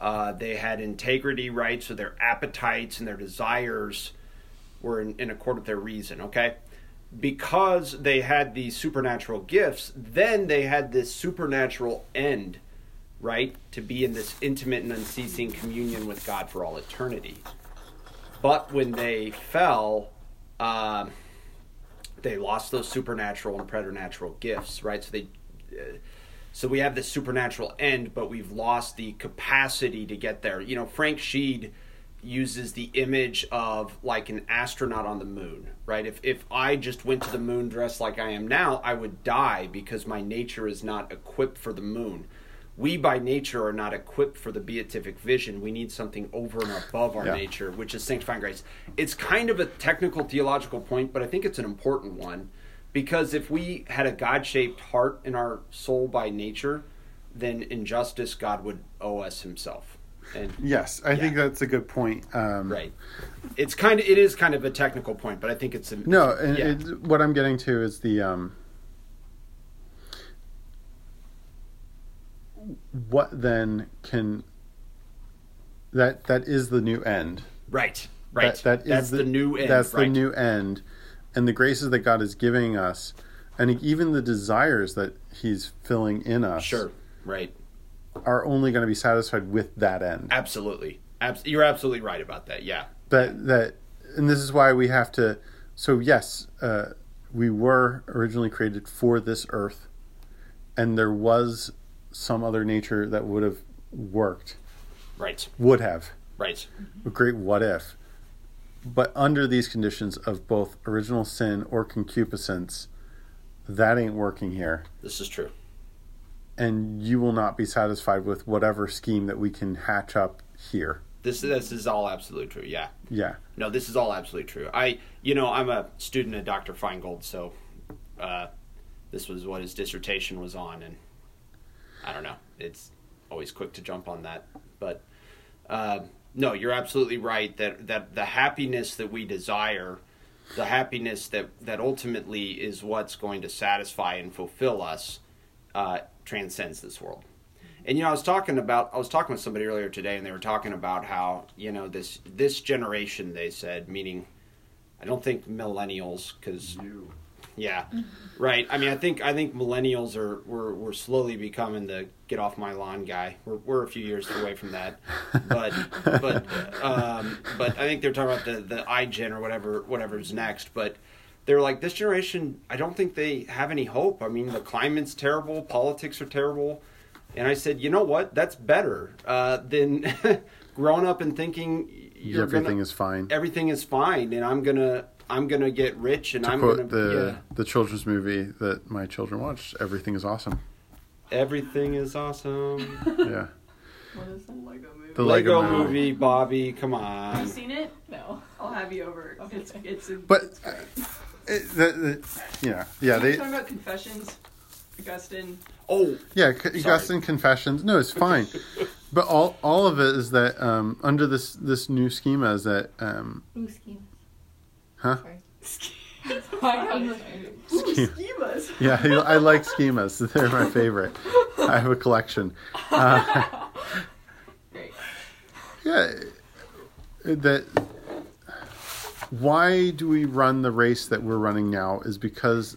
uh, they had integrity, right? So their appetites and their desires were in, in accord with their reason. Okay, because they had these supernatural gifts, then they had this supernatural end, right? To be in this intimate and unceasing communion with God for all eternity. But when they fell, um, they lost those supernatural and preternatural gifts, right? So they, uh, so we have this supernatural end, but we've lost the capacity to get there. You know, Frank Sheed uses the image of like an astronaut on the moon, right? If if I just went to the moon dressed like I am now, I would die because my nature is not equipped for the moon. We by nature are not equipped for the beatific vision. We need something over and above our Yeah. nature, which is sanctifying grace. It's kind of a technical theological point, but I think it's an important one because if we had a God-shaped heart in our soul by nature, then in justice God would owe us himself. And Yes, I think that's a good point. Um, right. It's kind of it is kind of a technical point, but I think it's a No, and yeah. it, what I'm getting to is the um, what then can that that is the new end. right. Right. That, that is that's the, new end. That's right. the new end, and the graces that God is giving us, and even the desires that He's filling in us, Sure. Right. are only going to be satisfied with that end. Absolutely. Abs- you're absolutely right about that. Yeah. that that and this is why we have to so yes uh, we were originally created for this earth and there was some other nature that would have worked Right. would have Right. a great what if but under these conditions of both original sin or concupiscence that ain't working here This is true. and you will not be satisfied with whatever scheme that we can hatch up here This this is all absolutely true. Yeah. yeah No, this is all absolutely true. I, you know, I'm a student of Dr. Feingold, so uh, this was what his dissertation was on, and I don't know. It's always quick to jump on that, but uh, no, you're absolutely right that that the happiness that we desire, the happiness that that ultimately is what's going to satisfy and fulfill us, uh, transcends this world. And you know, I was talking about I was talking with somebody earlier today, and they were talking about how you know this this generation. They said, meaning, I don't think millennials, because yeah, right. I mean, I think I think millennials are we're we're slowly becoming the get off my lawn guy. We're we're a few years away from that, but but um, but I think they're talking about the the iGen or whatever whatever's next. But they're like this generation. I don't think they have any hope. I mean, the climate's terrible, politics are terrible, and I said, you know what? That's better uh, than <laughs> growing up and thinking you're Everything gonna, is fine. everything is fine, and I'm gonna I'm gonna get rich, and to I'm quote gonna the yeah. the children's movie that my children watched, everything is awesome. Everything is awesome. <laughs> Yeah, What is the Lego movie? The Lego, Lego movie. movie, Bobby, come on. Have you seen it? No. I'll have you over. Okay. It's it's a, But- it's great. It- the, the, yeah, yeah. They talking about confessions, Augustine. Oh, Yeah, C- Augustine Confessions. No, it's fine. <laughs> but all all of it is that um, under this this new schema is that um, Ooh, schemes. Huh? Sorry. My English major. Ooh, Scheme. schemas. yeah, I I like schemas. <laughs> They're my favorite. I have a collection. Uh, <laughs> Great. yeah, that. Why do we run the race that we're running now? Is because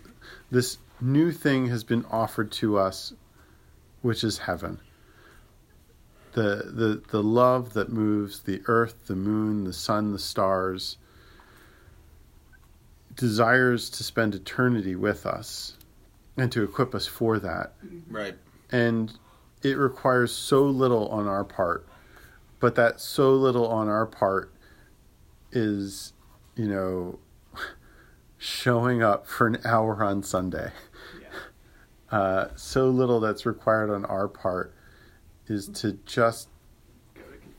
this new thing has been offered to us, which is heaven. The the the love that moves the earth, the moon, the sun, the stars. Desires to spend eternity with us, and to equip us for that right. and it requires so little on our part but that so little on our part is you know showing up for an hour on sunday Yeah. <laughs> uh, so little that's required on our part is to just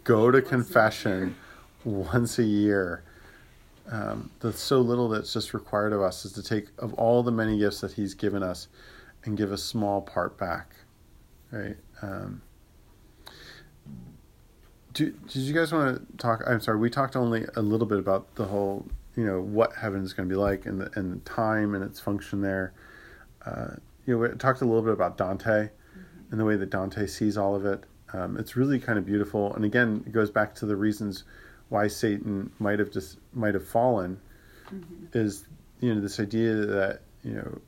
go to confession once a year um, the so little that's just required of us is to take of all the many gifts that he's given us and give a small part back right? Um, do, did you guys want to talk i'm sorry we talked only a little bit about the whole you know what heaven is going to be like and the, and the time and its function there. Uh, you know we talked a little bit about dante and the way that dante sees all of it. Um, it's really kind of beautiful. And again it goes back to the reasons why satan might have just might have fallen is you know this idea that you know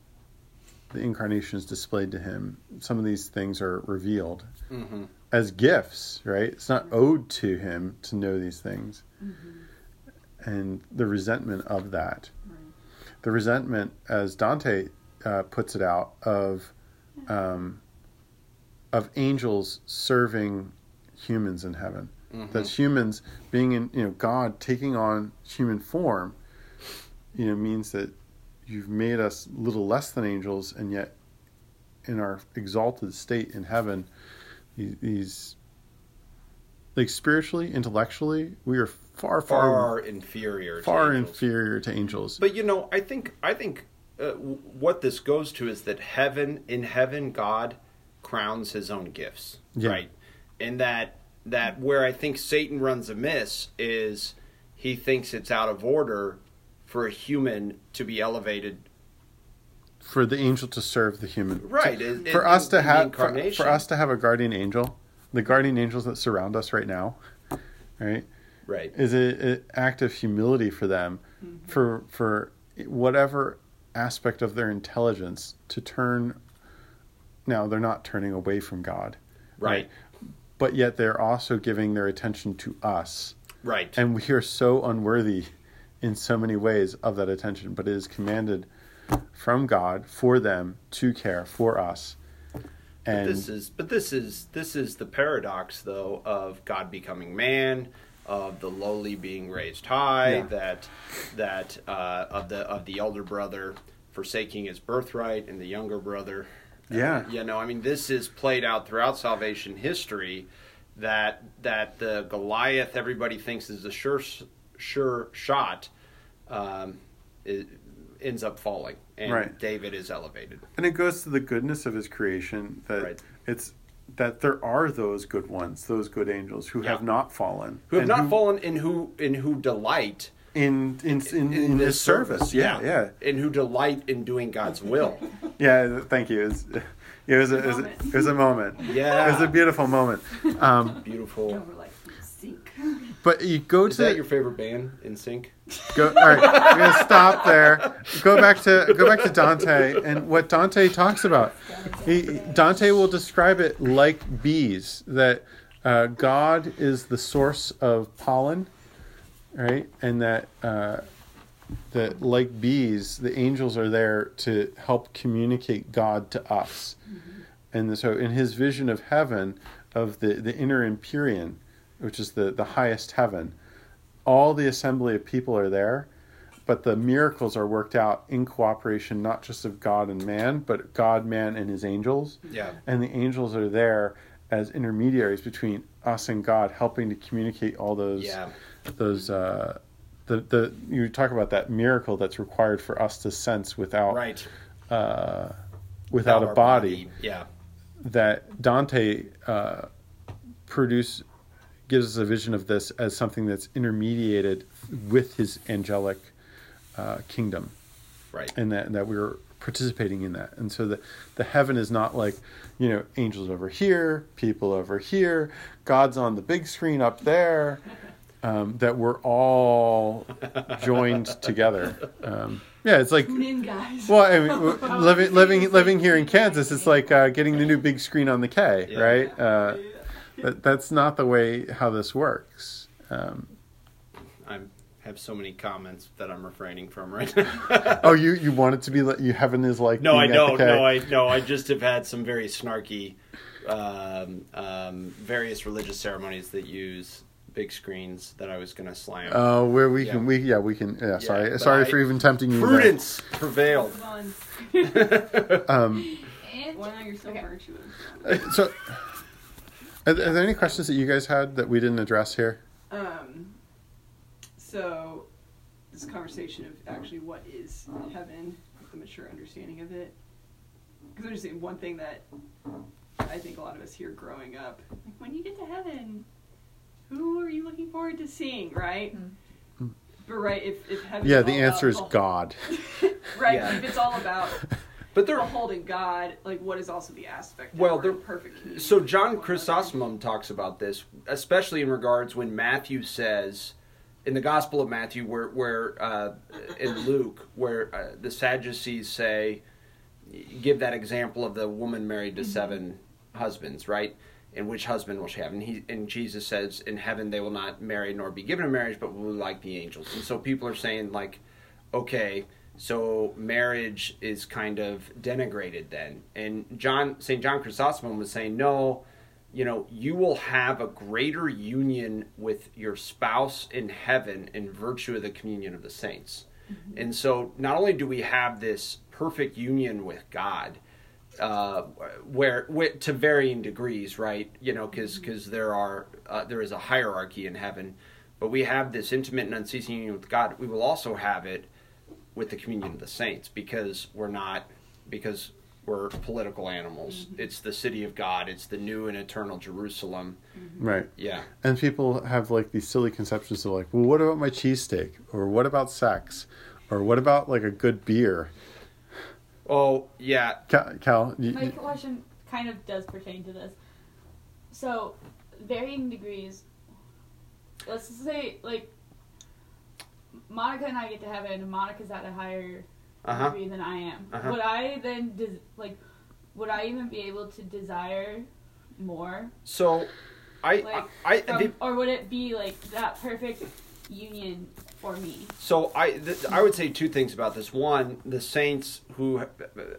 the incarnation is displayed to him. Some of these things are revealed hmm as gifts right? It's not owed to him to know these things. And the resentment of that. The resentment as dante uh, puts it out of um, of angels serving humans in heaven Mhm. that humans being in you know god taking on human form you know means that you've made us little less than angels and yet in our exalted state in heaven these, these like spiritually intellectually we are far far Far inferior. to far angels. inferior to angels But you know, I think I think uh, what this goes to is that heaven in heaven God crowns his own gifts, Yeah. right? And that that where I think Satan runs amiss is he thinks it's out of order for a human to be elevated, for the angel to serve the human. Right? in- for in- us in to have for, for us to have a guardian angel the guardian angels that surround us right now right? Right? is an act of humility for them mm-hmm. for for whatever aspect of their intelligence to turn now they're not turning away from god. Right, but yet they're also giving their attention to us right. and we are so unworthy in so many ways of that attention but it is commanded from god for them to care for us and this is but this is this is the paradox though of God becoming man, of the lowly being raised high, Yeah. that that uh, of the of the elder brother forsaking his birthright and the younger brother. Uh, Yeah. you know, I mean, this is played out throughout salvation history. That that the Goliath everybody thinks is a sure sure shot, um, it ends up falling, and Right. David is elevated. And it goes to the goodness of his creation that Right. it's that there are those good ones, those good angels who Yeah. have not fallen, who have not fallen and who and who delight in in in, in, his service. Yeah, yeah, and who delight in doing God's will. <laughs> yeah. Thank you. It was, it was, a, it was, a, it was a moment. Yeah. It was a beautiful moment. Um, <laughs> Beautiful. we're like sink. but you go Is to that your favorite band? NSYNC. Go, all right, we're gonna stop there. Go back to go back to Dante and what Dante talks about. He, Dante will describe it like bees. That uh, God is the source of pollen, right? And that uh, that like bees, the angels are there to help communicate God to us. And so, in his vision of heaven, of the the inner empyrean, which is the the highest heaven all the assembly of people are there, but the miracles are worked out in cooperation, not just of God and man, but God, man, and his angels. Yeah. And the angels are there as intermediaries between us and God, helping to communicate all those Yeah. Those uh, the the you talk about that miracle that's required for us to sense without Right. uh, without, a our body Yeah. that Dante uh, produce gives us a vision of this as something that's intermediated with his angelic uh, kingdom, Right. and that that we're participating in that. And so the the heaven is not like you know angels over here, people over here, God's on the big screen up there. Um, that we're all joined together. Um, yeah, it's like Tune in, guys. well, I mean, <laughs> living living living here in Kansas, it's like uh, getting the new big screen on the K, Yeah. right? Uh, that, that's not the way how this works. Um, I have so many comments that I'm refraining from right <laughs> now. oh, you you want it to be like you heaven is like No, I being at don't. No, I no. I just have had some very snarky, um, um, various religious ceremonies that use big screens that I was going to slam. Oh, where we Yeah. can we yeah we can yeah. Sorry sorry I- for even tempting you. there. Prudence prevailed. Fun. <laughs> Um, And Why not you're so Okay. virtuous? uh, so, are, are there any questions that you guys had that we didn't address here? Um, so this conversation of actually what is heaven, the mature understanding of it. Because I'm just saying one thing that I think a lot of us hear growing up, like when you get to heaven, who are you looking forward to seeing, right? Hmm. But right, if if heaven, Yeah, is the all answer is about God. <laughs> right, Yeah. if it's all about <laughs> But they're beholding God, like what is also the aspect? Well, they're perfect. So John? Chrysostom talks about this, especially in regards when Matthew says, in the Gospel of Matthew, where where uh, in Luke, where uh, the Sadducees say, give that example of the woman married to seven husbands, right? And which husband will she have? And he and Jesus says, in heaven they will not marry nor be given in marriage, but will be like the angels. And so people are saying like, okay, so marriage is kind of denigrated then. And John St. John Chrysostom was saying, no, you know, you will have a greater union with your spouse in heaven in virtue of the communion of the saints. Mm-hmm. And so not only do we have this perfect union with God, uh, where, where to varying degrees, right? You know, because because there are uh, there is a hierarchy in heaven, but we have this intimate and unceasing union with God. We will also have it with the communion of the saints because we're not because we're political animals. It's the city of God. It's the new and eternal Jerusalem. Right. Yeah. And people have like these silly conceptions of like, well, what about my cheesesteak? Or what about sex? Or what about like a good beer? Oh yeah. Cal, Cal you, My question kind of does pertain to this. So, varying degrees. Let's just say, like, Monica and I get to heaven, and Monica's at a higher Uh huh. degree than I am. Uh-huh. Would I then, des- like, would I even be able to desire more? So, I Like, I, From, the, or would it be, like, that perfect union for me? So I th- I would say two things about this. One, the saints who ha-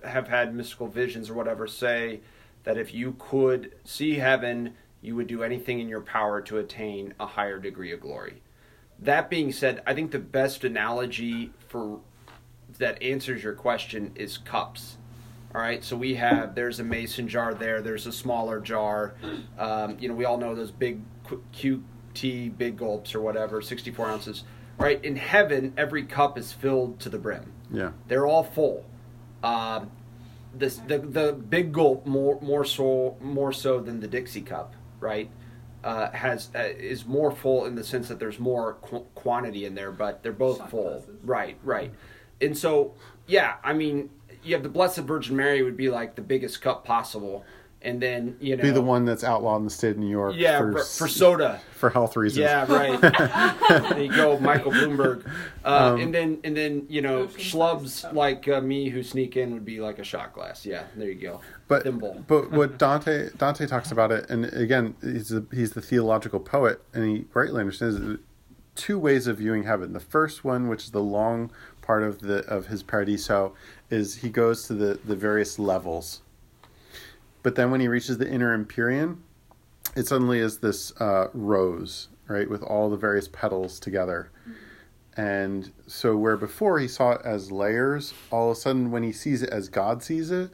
have had mystical visions or whatever say that if you could see heaven, you would do anything in your power to attain a higher degree of glory. That being said, I think the best analogy for that answers your question is cups. All right, so we have there's a mason jar there. There's a smaller jar. Um, you know, we all know those big QT big gulps or whatever, 64 ounces. Right in heaven, every cup is filled to the brim. yeah. They're all full. Um, this the the big gulp more more so more so than the Dixie cup, right? Uh, has uh, is more full in the sense that there's more qu- quantity in there, but they're both Shot full. glasses. Right, right. And so, yeah, I mean, you have the Blessed Virgin Mary would be like the biggest cup possible, and then you know Be the one that's outlawed in the state of New York. yeah for, for, for soda. for health reasons. Yeah, right. <laughs> there you go, Michael Bloomberg. Uh, Um, and then and then you know schlubs like uh, me who sneak in would be like a shot glass. Yeah, there you go. But Thimble. but <laughs> what Dante Dante talks about it, and again, he's a, he's the theological poet, and he rightly understands it, two ways of viewing heaven. The first one, which is the long part of the of his paradiso, is he goes to the the various levels. But then when he reaches the inner empyrean, it suddenly is this uh, rose, right, with all the various petals together. And so, where before he saw it as layers, all of a sudden, when he sees it as God sees it,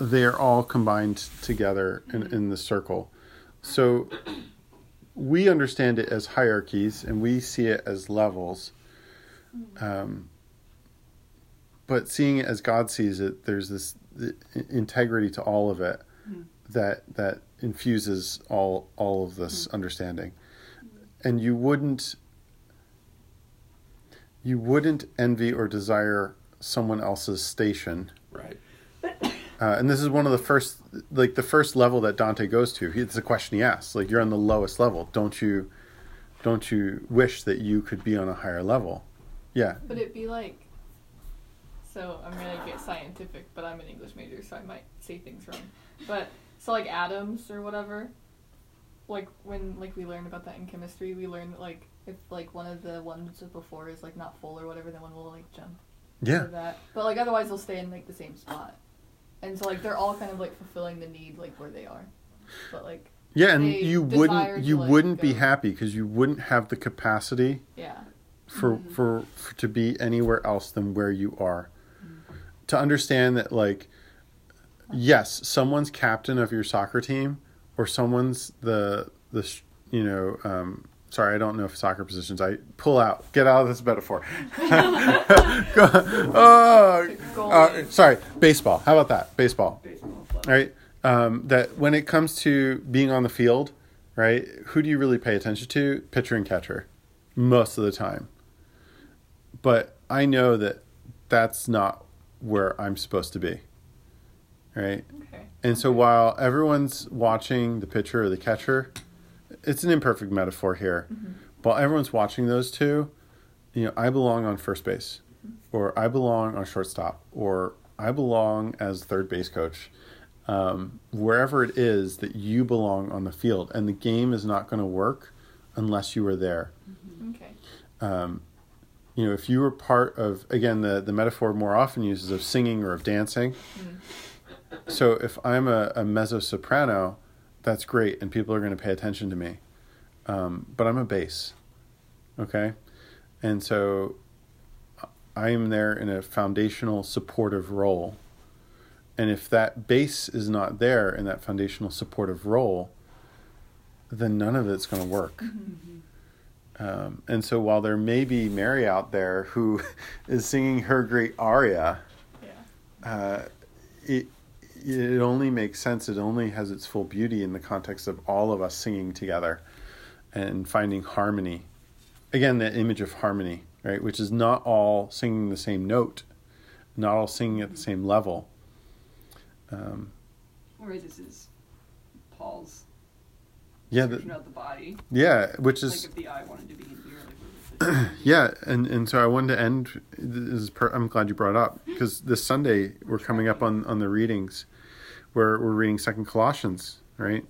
they're all combined together in, in the circle. So we understand it as hierarchies and we see it as levels. Um, but seeing it as God sees it, there's this integrity to all of it that that infuses all all of this understanding. And you wouldn't you wouldn't envy or desire someone else's station Right. <coughs> uh, and this is one of the first, like the first level that Dante goes to. It's a question he asks. Like you're on the lowest level. Don't you, don't you wish that you could be on a higher level? Yeah. But it'd be like. So I'm gonna get scientific, but I'm an English major, so I might say things wrong. But so like atoms or whatever, like when like we learned about that in chemistry, we learned that like if like one of the ones before is like not full or whatever, then one will like jump Yeah. that. But like otherwise they'll stay in like the same spot. And so like they're all kind of like fulfilling the need like where they are. But like Yeah, and you wouldn't, to, you like, wouldn't be happy because you wouldn't have the capacity yeah. for, mm-hmm. for for to be anywhere else than where you are. To understand that, like, yes, someone's captain of your soccer team, or someone's the the you know. Um, sorry, I don't know if soccer positions. I pull out. Get out of this metaphor. <laughs> Oh, uh, sorry, baseball. How about that? Baseball. Baseball right? Um, that when it comes to being on the field, right? Who do you really pay attention to? Pitcher and catcher, most of the time. But I know that that's not where I'm supposed to be, right? Okay. And so while everyone's watching the pitcher or the catcher, it's an imperfect metaphor here. While everyone's watching those two, you know, I belong on first base, or I belong on shortstop, or I belong as third base coach. Um, wherever it is that you belong on the field, and the game is not going to work unless you are there Okay. um, you know, if you were part of again the the metaphor more often uses of singing or of dancing. So if I'm a, a mezzo soprano, that's great, and people are going to pay attention to me. Um, but I'm a bass, okay, and so I am there in a foundational supportive role. And if that bass is not there in that foundational supportive role, then none of it's going to work. Um, and so while there may be Mary out there who <laughs> is singing her great aria, Yeah. uh, it it only makes sense. It only has its full beauty in the context of all of us singing together and finding harmony. Again, that image of harmony, right? Which is not all singing the same note, not all singing at the same level. Um, Or this is Paul's yeah, the, of the body. yeah, which is like if the eye wanted to be in here, like where was it? <clears throat> Yeah, and, and so I wanted to end. This is per, I'm glad you brought it up because this Sunday we're coming up on, on the readings, where we're reading Second Colossians, right?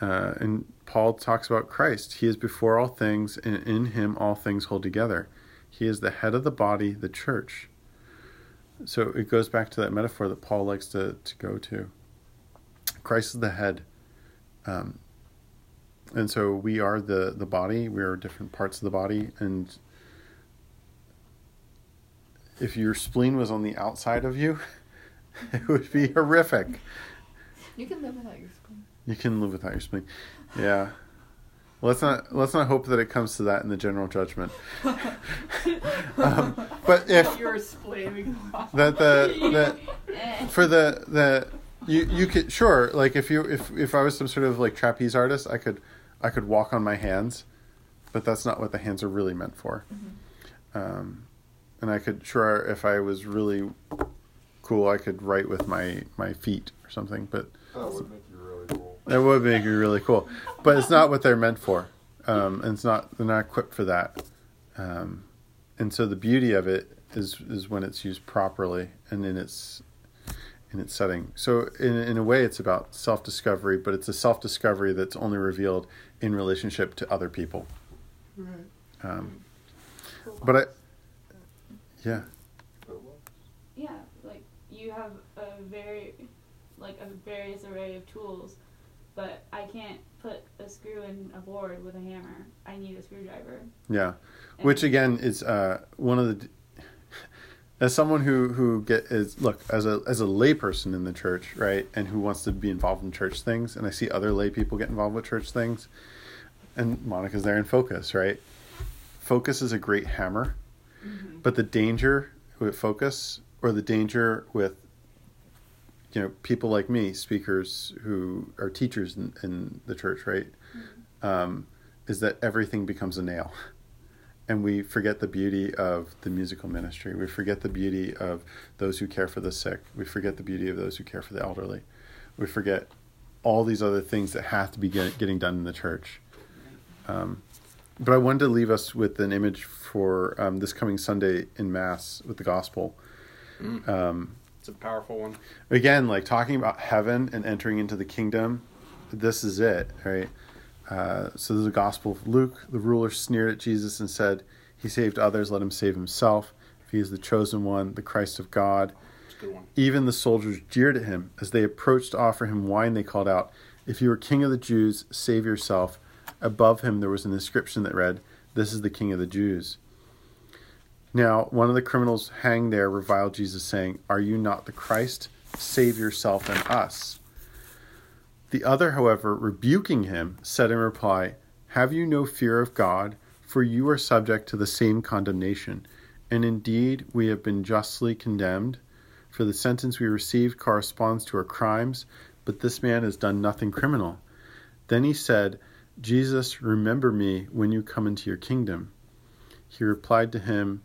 Uh, and Paul talks about Christ. He is before all things, and in Him all things hold together. He is the head of the body, the church. So it goes back to that metaphor that Paul likes to, to go to. Christ is the head. Um, and so we are the the body. We are different parts of the body. And if your spleen was on the outside of you <laughs> it would be horrific. You can live without your spleen. You can live without your spleen. Yeah. Let's not let's not hope that it comes to that in the general judgment. <laughs> Um, but if You're splaying. that the that <laughs> for the the you you could sure like if you if if I was some sort of like trapeze artist I could I could walk on my hands but that's not what the hands are really meant for um, and I could sure if I was really cool. I could write with my my feet or something, but That would make you really cool. that would make you really cool. But it's not what they're meant for, um, and it's not they're not equipped for that. Um, and so the beauty of it is is when it's used properly and in its in its setting. So in in a way, it's about self discovery, but it's a self discovery that's only revealed in relationship to other people. Right. Um, but I, yeah, Yeah, like you have a very, like a various array of tools, but I can't put a screw in a board with a hammer. I need a screwdriver. yeah. And- Which again is uh, one of the. As someone who who get is look as a as a layperson in the church, right, and who wants to be involved in church things, and I see other lay people get involved with church things, and Monica's there in focus, right? Focus is a great hammer, but the danger with focus, or the danger with, you know, people like me, speakers who are teachers in, in the church, right, um, is that everything becomes a nail <laughs> and we forget the beauty of the musical ministry. We forget the beauty of those who care for the sick. We forget the beauty of those who care for the elderly. We forget all these other things that have to be get, getting done in the church. Um, but I wanted to leave us with an image for um, this coming Sunday in Mass with the gospel. Um, It's a powerful one. again, like talking about heaven and entering into the kingdom, this is it, right? Uh, so there's a Gospel of Luke. The ruler sneered at Jesus and said, He saved others, let him save himself. If he is the chosen one, the Christ of God. It's a good one. Even the soldiers jeered at him. As they approached to offer him wine, they called out, If you are king of the Jews, save yourself. Above him there was an inscription that read, This is the king of the Jews. Now, one of the criminals hanged there reviled Jesus, saying, Are you not the Christ? Save yourself and us. The other, however, rebuking him, said in reply, Have you no fear of God? For you are subject to the same condemnation. And indeed, we have been justly condemned, for the sentence we received corresponds to our crimes, but this man has done nothing criminal. Then he said, Jesus, remember me when you come into your kingdom. He replied to him,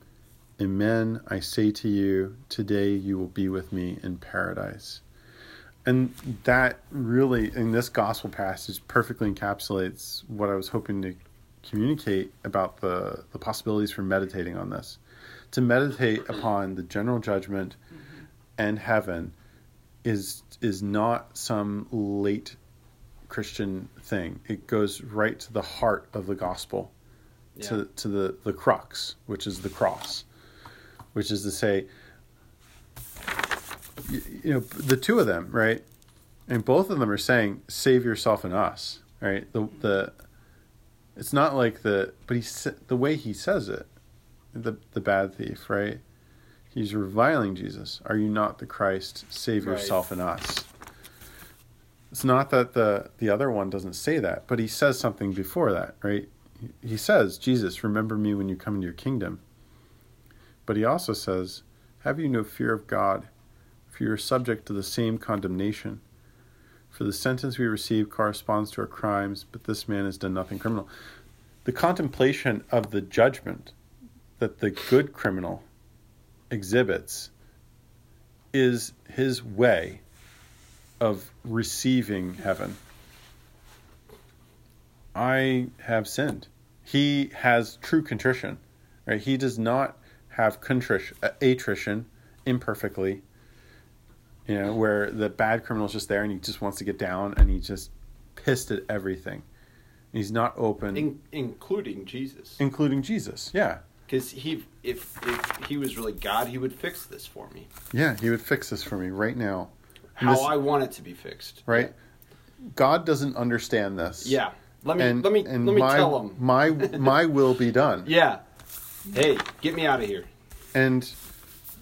Amen, I say to you, today you will be with me in paradise. And that really, in this gospel passage, perfectly encapsulates what I was hoping to communicate about the, the possibilities for meditating on this. To meditate upon the general judgment mm-hmm. and heaven is is not some late Christian thing. It goes right to the heart of the gospel, to to the the crux, which is the cross, which is to say, you, you know, the two of them, right, and both of them are saying, "Save yourself and us," right? The the it's not like the but he the way he says it, the the bad thief, right? He's reviling Jesus. Are you not the Christ? Save Right. yourself and us. It's not that the the other one doesn't say that, but he says something before that, right? He- He says, "Jesus, remember me when you come into your kingdom." But he also says, "Have you no fear of God, for you are subject to the same condemnation? For the sentence we receive corresponds to our crimes, but this man has done nothing criminal." The contemplation of the judgment that the good criminal exhibits is his way of receiving heaven. I have sinned. He has true contrition, right? He does not have contrition, attrition imperfectly. You know, where the bad criminal's just there and he just wants to get down and he just pissed at everything. He's not open, In, including Jesus. including Jesus. Yeah, Because he, if if he was really God, he would fix this for me. yeah, he would fix this for me right now. And How this- I want it to be fixed. right? God doesn't understand this. Yeah. Let me and let me and let me my, tell him. my <laughs> my will be done. Yeah. Hey, get me out of here. And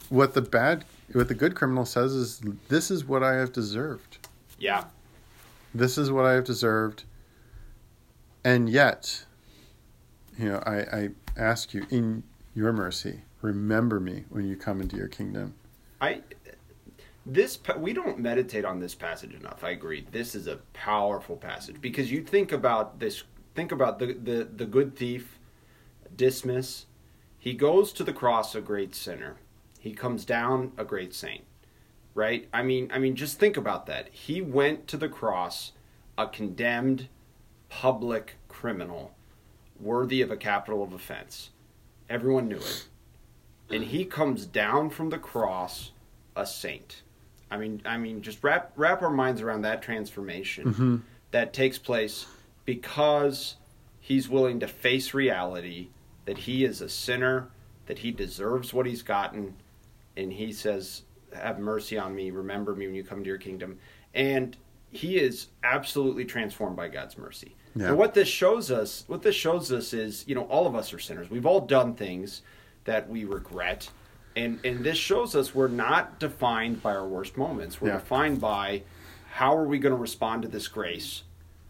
what the bad, what the good criminal says is, this is what I have deserved. Yeah. This is what I have deserved. And yet, you know, I, I ask you in your mercy, remember me when you come into your kingdom. I this we don't meditate on this passage enough. I agree. This is a powerful passage because you think about this. Think about the the the good thief, Dismas. He goes to the cross a great sinner. He comes down a great saint. right? I mean, I mean, just think about that. He went to the cross, a condemned public criminal, worthy of a capital of offense. Everyone knew it, and he comes down from the cross, a saint. I mean, I mean, just wrap wrap our minds around that transformation mm-hmm. that takes place because he's willing to face reality that he is a sinner, that he deserves what he's gotten, and he says, "Have mercy on me. Remember me when you come to your kingdom." And he is absolutely transformed by God's mercy. Yeah. And what this shows us, what this shows us is, you know, all of us are sinners. We've all done things that we regret. And and this shows us we're not defined by our worst moments. We're Yeah. defined by how are we going to respond to this grace?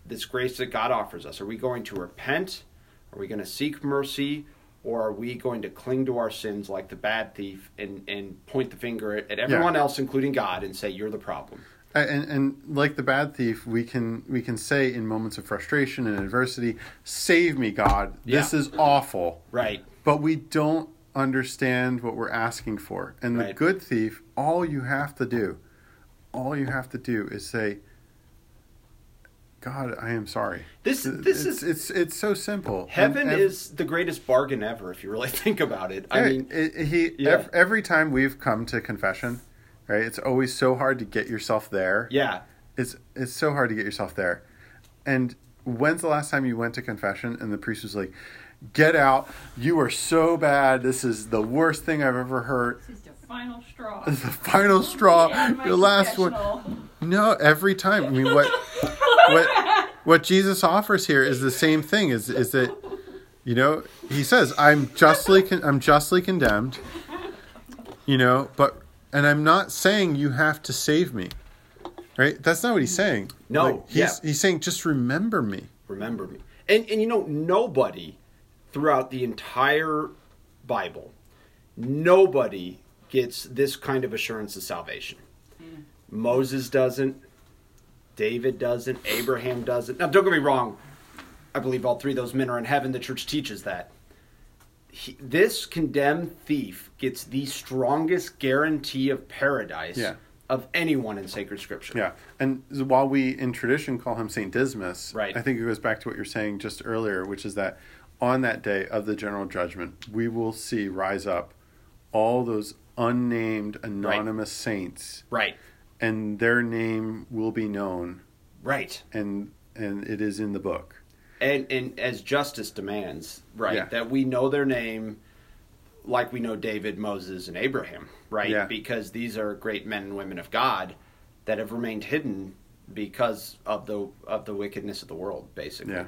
This grace that God offers us. Are we going to repent? Are we going to seek mercy? Or are we going to cling to our sins like the bad thief and, and point the finger at, at everyone else, including God, and say, You're the problem? And, and like the bad thief, we can we can say in moments of frustration and adversity, "Save me, God! This Yeah. is awful." Right. But we don't understand what we're asking for. And the Right. good thief, all you have to do, all you have to do is say, "God, I am sorry." This it's, this is it's it's so simple. And heaven ev- is the greatest bargain ever if you really <laughs> think about it. I Yeah, mean, it- he Yeah. ev- every time we've come to confession, right? It's always so hard to get yourself there. yeah, It's it's so hard to get yourself there. And when's the last time you went to confession and the priest was like, "Get out! You are so bad. This is the worst thing I've ever heard. This is the final straw. Is <laughs> the final straw. Yeah, my last one." No, every time. I mean, what what what Jesus offers here is the same thing. Is is that you know he says, "I'm justly con- I'm justly condemned." You know, but and I'm not saying you have to save me. Right? That's not what he's saying. No, Like, he's yeah. he's saying just remember me. remember me. And and you know, nobody throughout the entire Bible, nobody gets this kind of assurance of salvation. Mm. Moses doesn't, David doesn't, Abraham doesn't. Now, don't get me wrong. I believe all three of those men are in heaven. The church teaches that. He, this condemned thief gets the strongest guarantee of paradise Yeah. of anyone in sacred scripture. Yeah, and while we in tradition call him Saint Dismas, Right. I think it goes back to what you're saying just earlier, which is that on that day of the general judgment, we will see rise up all those unnamed anonymous saints, Right. and their name will be known, Right. and and it is in the book. and and as justice demands, right? Yeah. That we know their name, like we know David, Moses, and Abraham, right? Yeah. Because these are great men and women of God that have remained hidden because of the of the wickedness of the world, basically. Yeah.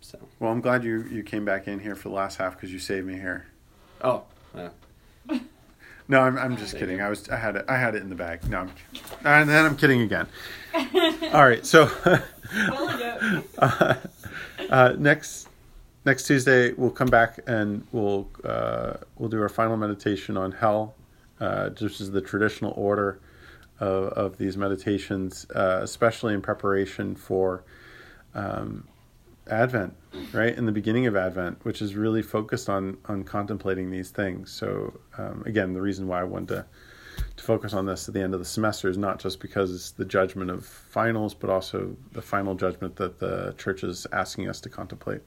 So, Well, I'm glad you you came back in here for the last half because you saved me here. oh, uh, No, I'm, I'm just kidding. I was I had it I had it in the bag. No, I'm, and then I'm kidding again. <laughs> All right, so <laughs> yeah. <laughs> uh, next next Tuesday we'll come back and we'll uh, we'll do our final meditation on hell, uh, just as the traditional order of, of these meditations, uh, especially in preparation for um, Advent, right? In the beginning of Advent, which is really focused on on contemplating these things. So um, again, the reason why I wanted to to focus on this at the end of the semester is not just because it's the judgment of finals, but also the final judgment that the church is asking us to contemplate.